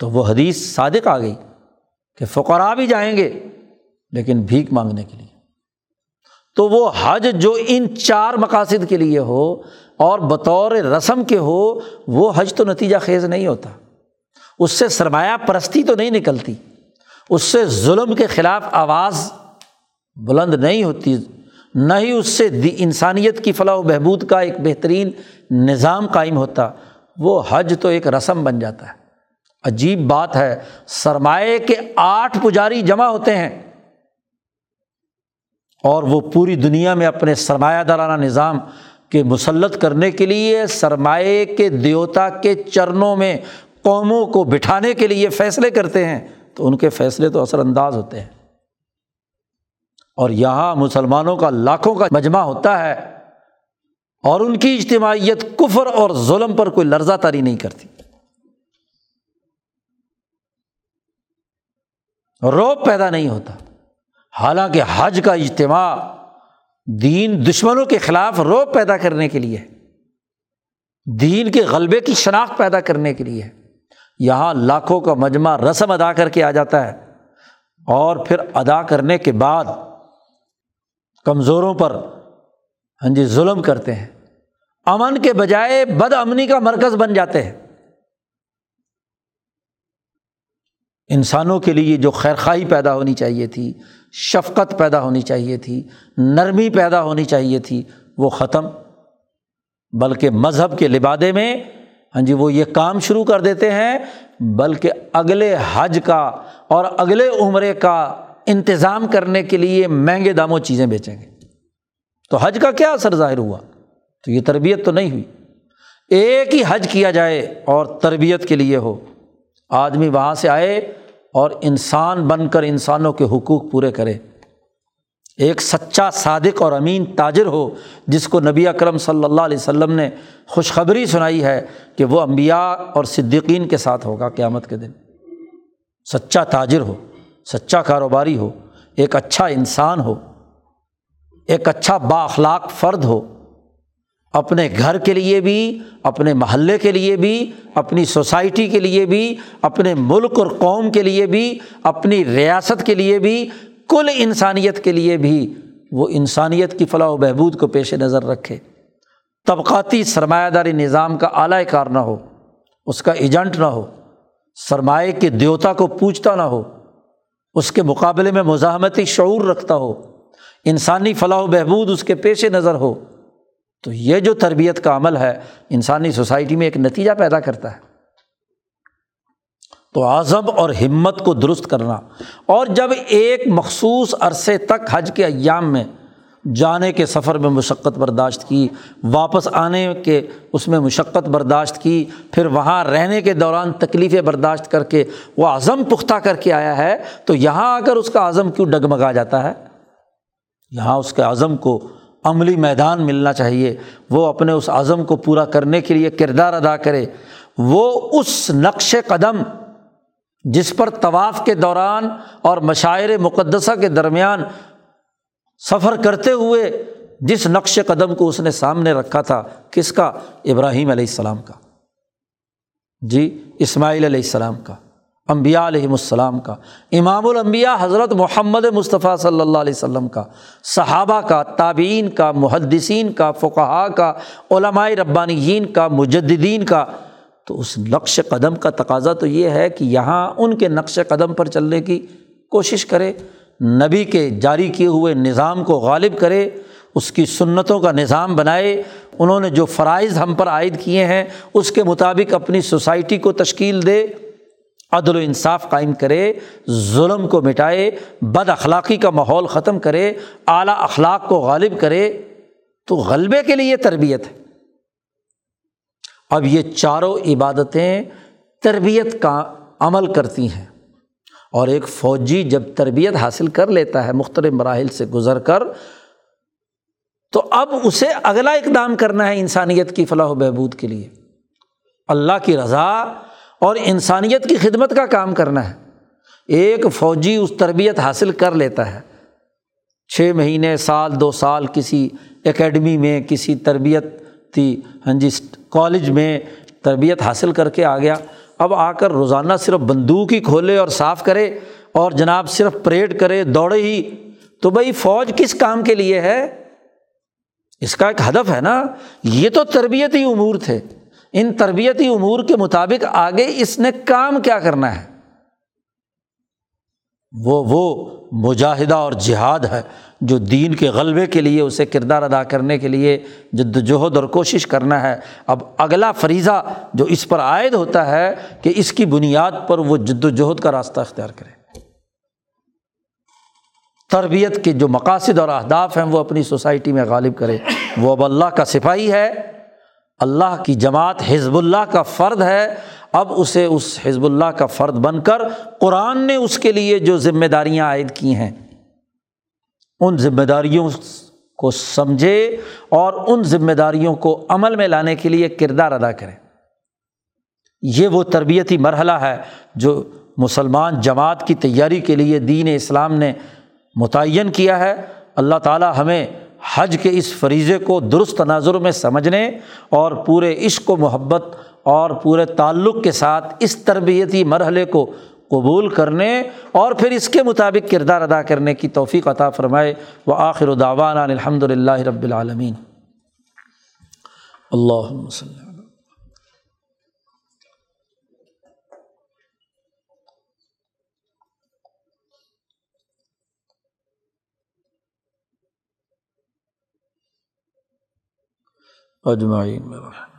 تو وہ حدیث صادق آ گئی کہ فقرا بھی جائیں گے۔ لیکن بھیک مانگنے کے لیے۔ تو وہ حج جو ان چار مقاصد کے لیے ہو اور بطور رسم کے ہو، وہ حج تو نتیجہ خیز نہیں ہوتا۔ اس سے سرمایہ پرستی تو نہیں نکلتی۔ اس سے ظلم کے خلاف آواز بلند نہیں ہوتی۔ نہ ہی اس سے انسانیت کی فلاح و بہبود کا ایک بہترین نظام قائم ہوتا۔ وہ حج تو ایک رسم بن جاتا ہے۔ عجیب بات ہے، سرمایہ کے آٹھ پجاری جمع ہوتے ہیں۔ اور وہ پوری دنیا میں اپنے سرمایہ دارانہ نظام کے مسلط کرنے کے لیے، سرمایہ کے دیوتا کے چرنوں میں قوموں کو بٹھانے کے لیے فیصلے کرتے ہیں، تو ان کے فیصلے تو اثر انداز ہوتے ہیں۔ اور یہاں مسلمانوں کا لاکھوں کا مجمع ہوتا ہے اور ان کی اجتماعیت کفر اور ظلم پر کوئی لرزہ تاری نہیں کرتی۔ روب پیدا نہیں ہوتا۔ حالانکہ حج کا اجتماع دین دشمنوں کے خلاف روب پیدا کرنے کے لیے دین کے غلبے کی شناخت پیدا کرنے کے لیے یہاں لاکھوں کا مجمع رسم ادا کر کے آ جاتا ہے۔ اور پھر ادا کرنے کے بعد کمزوروں پر ہاں جی ظلم کرتے ہیں۔ امن کے بجائے بد امنی کا مرکز بن جاتے ہیں۔ انسانوں کے لیے جو خیر خواہی پیدا ہونی چاہیے تھی شفقت پیدا ہونی چاہیے تھی، نرمی پیدا ہونی چاہیے تھی، وہ ختم۔ بلکہ مذہب کے لبادے میں ہاں جی وہ یہ کام شروع کر دیتے ہیں، بلکہ اگلے حج کا اور اگلے عمرے کا انتظام کرنے کے لیے مہنگے داموں چیزیں بیچیں گے۔ تو حج کا کیا اثر ظاہر ہوا؟ تو یہ تربیت تو نہیں ہوئی۔ ایک ہی حج کیا جائے اور تربیت کے لیے ہو۔ آدمی وہاں سے آئے اور انسان بن کر انسانوں کے حقوق پورے کرے۔ ایک سچا صادق اور امین تاجر ہو، جس کو نبی اکرم صلی اللہ علیہ وسلم نے خوشخبری سنائی ہے کہ وہ امبیا اور صدیقین کے ساتھ ہوگا قیامت کے دن۔ سچا تاجر ہو، سچا کاروباری ہو، ایک اچھا انسان ہو، ایک اچھا با اخلاق فرد ہو۔ اپنے گھر کے لیے بھی، اپنے محلے کے لیے بھی، اپنی سوسائٹی کے لیے بھی، اپنے ملک اور قوم کے لیے بھی، اپنی ریاست کے لیے بھی، کل انسانیت کے لیے بھی وہ انسانیت کی فلاح و بہبود کو پیش نظر رکھے۔ طبقاتی سرمایہ داری نظام کا اعلی کار نہ ہو، اس کا ایجنٹ نہ ہو، سرمایہ کے دیوتا کو پوچھتا نہ ہو، اس کے مقابلے میں مزاحمتی شعور رکھتا ہو، انسانی فلاح و بہبود اس کے پیش نظر ہو۔ تو یہ جو تربیت کا عمل ہے، انسانی سوسائٹی میں ایک نتیجہ پیدا کرتا ہے۔ تو عزم اور ہمت کو درست کرنا۔ اور جب ایک مخصوص عرصے تک حج کے ایام میں جانے کے سفر میں مشقت برداشت کی، واپس آنے کے اس میں مشقت برداشت کی، پھر وہاں رہنے کے دوران تکلیفیں برداشت کر کے وہ عزم پختہ کر کے آیا ہے، تو یہاں آ کر اس کا عزم کیوں ڈگمگا جاتا ہے؟ یہاں اس کے عزم کو عملی میدان ملنا چاہیے۔ وہ اپنے اس عزم کو پورا کرنے کے لیے کردار ادا کرے۔ وہ اس نقش قدم جس پر طواف کے دوران اور مشاعر مقدسہ کے درمیان سفر کرتے ہوئے جس نقش قدم کو اس نے سامنے رکھا تھا، کس کا؟ ابراہیم علیہ السلام کا۔ جی اسماعیل علیہ السلام کا۔ امبیا علیہم السلام کا، امام الانبیاء حضرت محمد مصطفیٰ صلی اللہ علیہ وسلم کا، صحابہ کا، تابعین کا، محدثین کا، فقہا کا، علماء ربانیین کا مجدین کا۔ تو اس نقش قدم کا تقاضا تو یہ ہے کہ یہاں ان کے نقش قدم پر چلنے کی کوشش کرے، نبی کے جاری کیے ہوئے نظام کو غالب کرے، اس کی سنتوں کا نظام بنائے۔ انہوں نے جو فرائض ہم پر عائد کیے ہیں، اس کے مطابق اپنی سوسائٹی کو تشکیل دے۔ عدل و انصاف قائم کرے، ظلم کو مٹائے، بد اخلاقی کا ماحول ختم کرے، اعلیٰ اخلاق کو غالب کرے، تو غلبے کے لیے تربیت ہے۔ اب یہ چاروں عبادتیں تربیت کا عمل کرتی ہیں۔ اور ایک فوجی جب تربیت حاصل کر لیتا ہے مختلف مراحل سے گزر کر، تو اب اسے اگلا اقدام کرنا ہے انسانیت کی فلاح و بہبود کے لیے۔ اللہ کی رضا اور انسانیت کی خدمت کا کام کرنا ہے۔ ایک فوجی اس تربیت حاصل کر لیتا ہے۔ چھ مہینے، سال، دو سال کسی اکیڈمی میں، کسی تربیت تھی ہاں جی کالج میں تربیت حاصل کر کے آ گیا۔ اب آ کر روزانہ صرف بندوق ہی کھولے اور صاف کرے اور جناب صرف پریڈ کرے، دوڑے ہی۔ تو بھائی، فوج کس کام کے لیے ہے؟ اس کا ایک ہدف ہے نا۔ یہ تو تربیتی امور تھے۔ ان تربیتی امور کے مطابق آگے اس نے کام کیا کرنا ہے؟ وہ وہ مجاہدہ اور جہاد ہے جو دین کے غلبے کے لیے، اسے کردار ادا کرنے کے لیے جد وجہد اور کوشش کرنا ہے۔ اب اگلا فریضہ جو اس پر عائد ہوتا ہے کہ اس کی بنیاد پر وہ جد وجہد کا راستہ اختیار کرے۔ تربیت کے جو مقاصد اور اہداف ہیں، وہ اپنی سوسائٹی میں غالب کرے۔ وہ اب اللہ کا سپاہی ہے۔ اللہ کی جماعت حزب اللہ کا فرد ہے، اب اسے اس حزب اللہ کا فرد بن کر قرآن نے اس کے لیے جو ذمہ داریاں عائد کی ہیں، ان ذمہ داریوں کو سمجھے اور ان ذمہ داریوں کو عمل میں لانے کے لیے کردار ادا کرے۔ یہ وہ تربیتی مرحلہ ہے جو مسلمان جماعت کی تیاری کے لیے دین اسلام نے متعین کیا ہے۔ اللہ تعالیٰ ہمیں حج کے اس فریضے کو درست تناظر میں سمجھنے اور پورے عشق و محبت اور پورے تعلق کے ساتھ اس تربیتی مرحلے کو قبول کرنے اور پھر اس کے مطابق کردار ادا کرنے کی توفیق عطا فرمائے۔ وہ آخر و الحمد للہ رب العالمین اللہ وسلم۔ اجمعین۔ میں رہے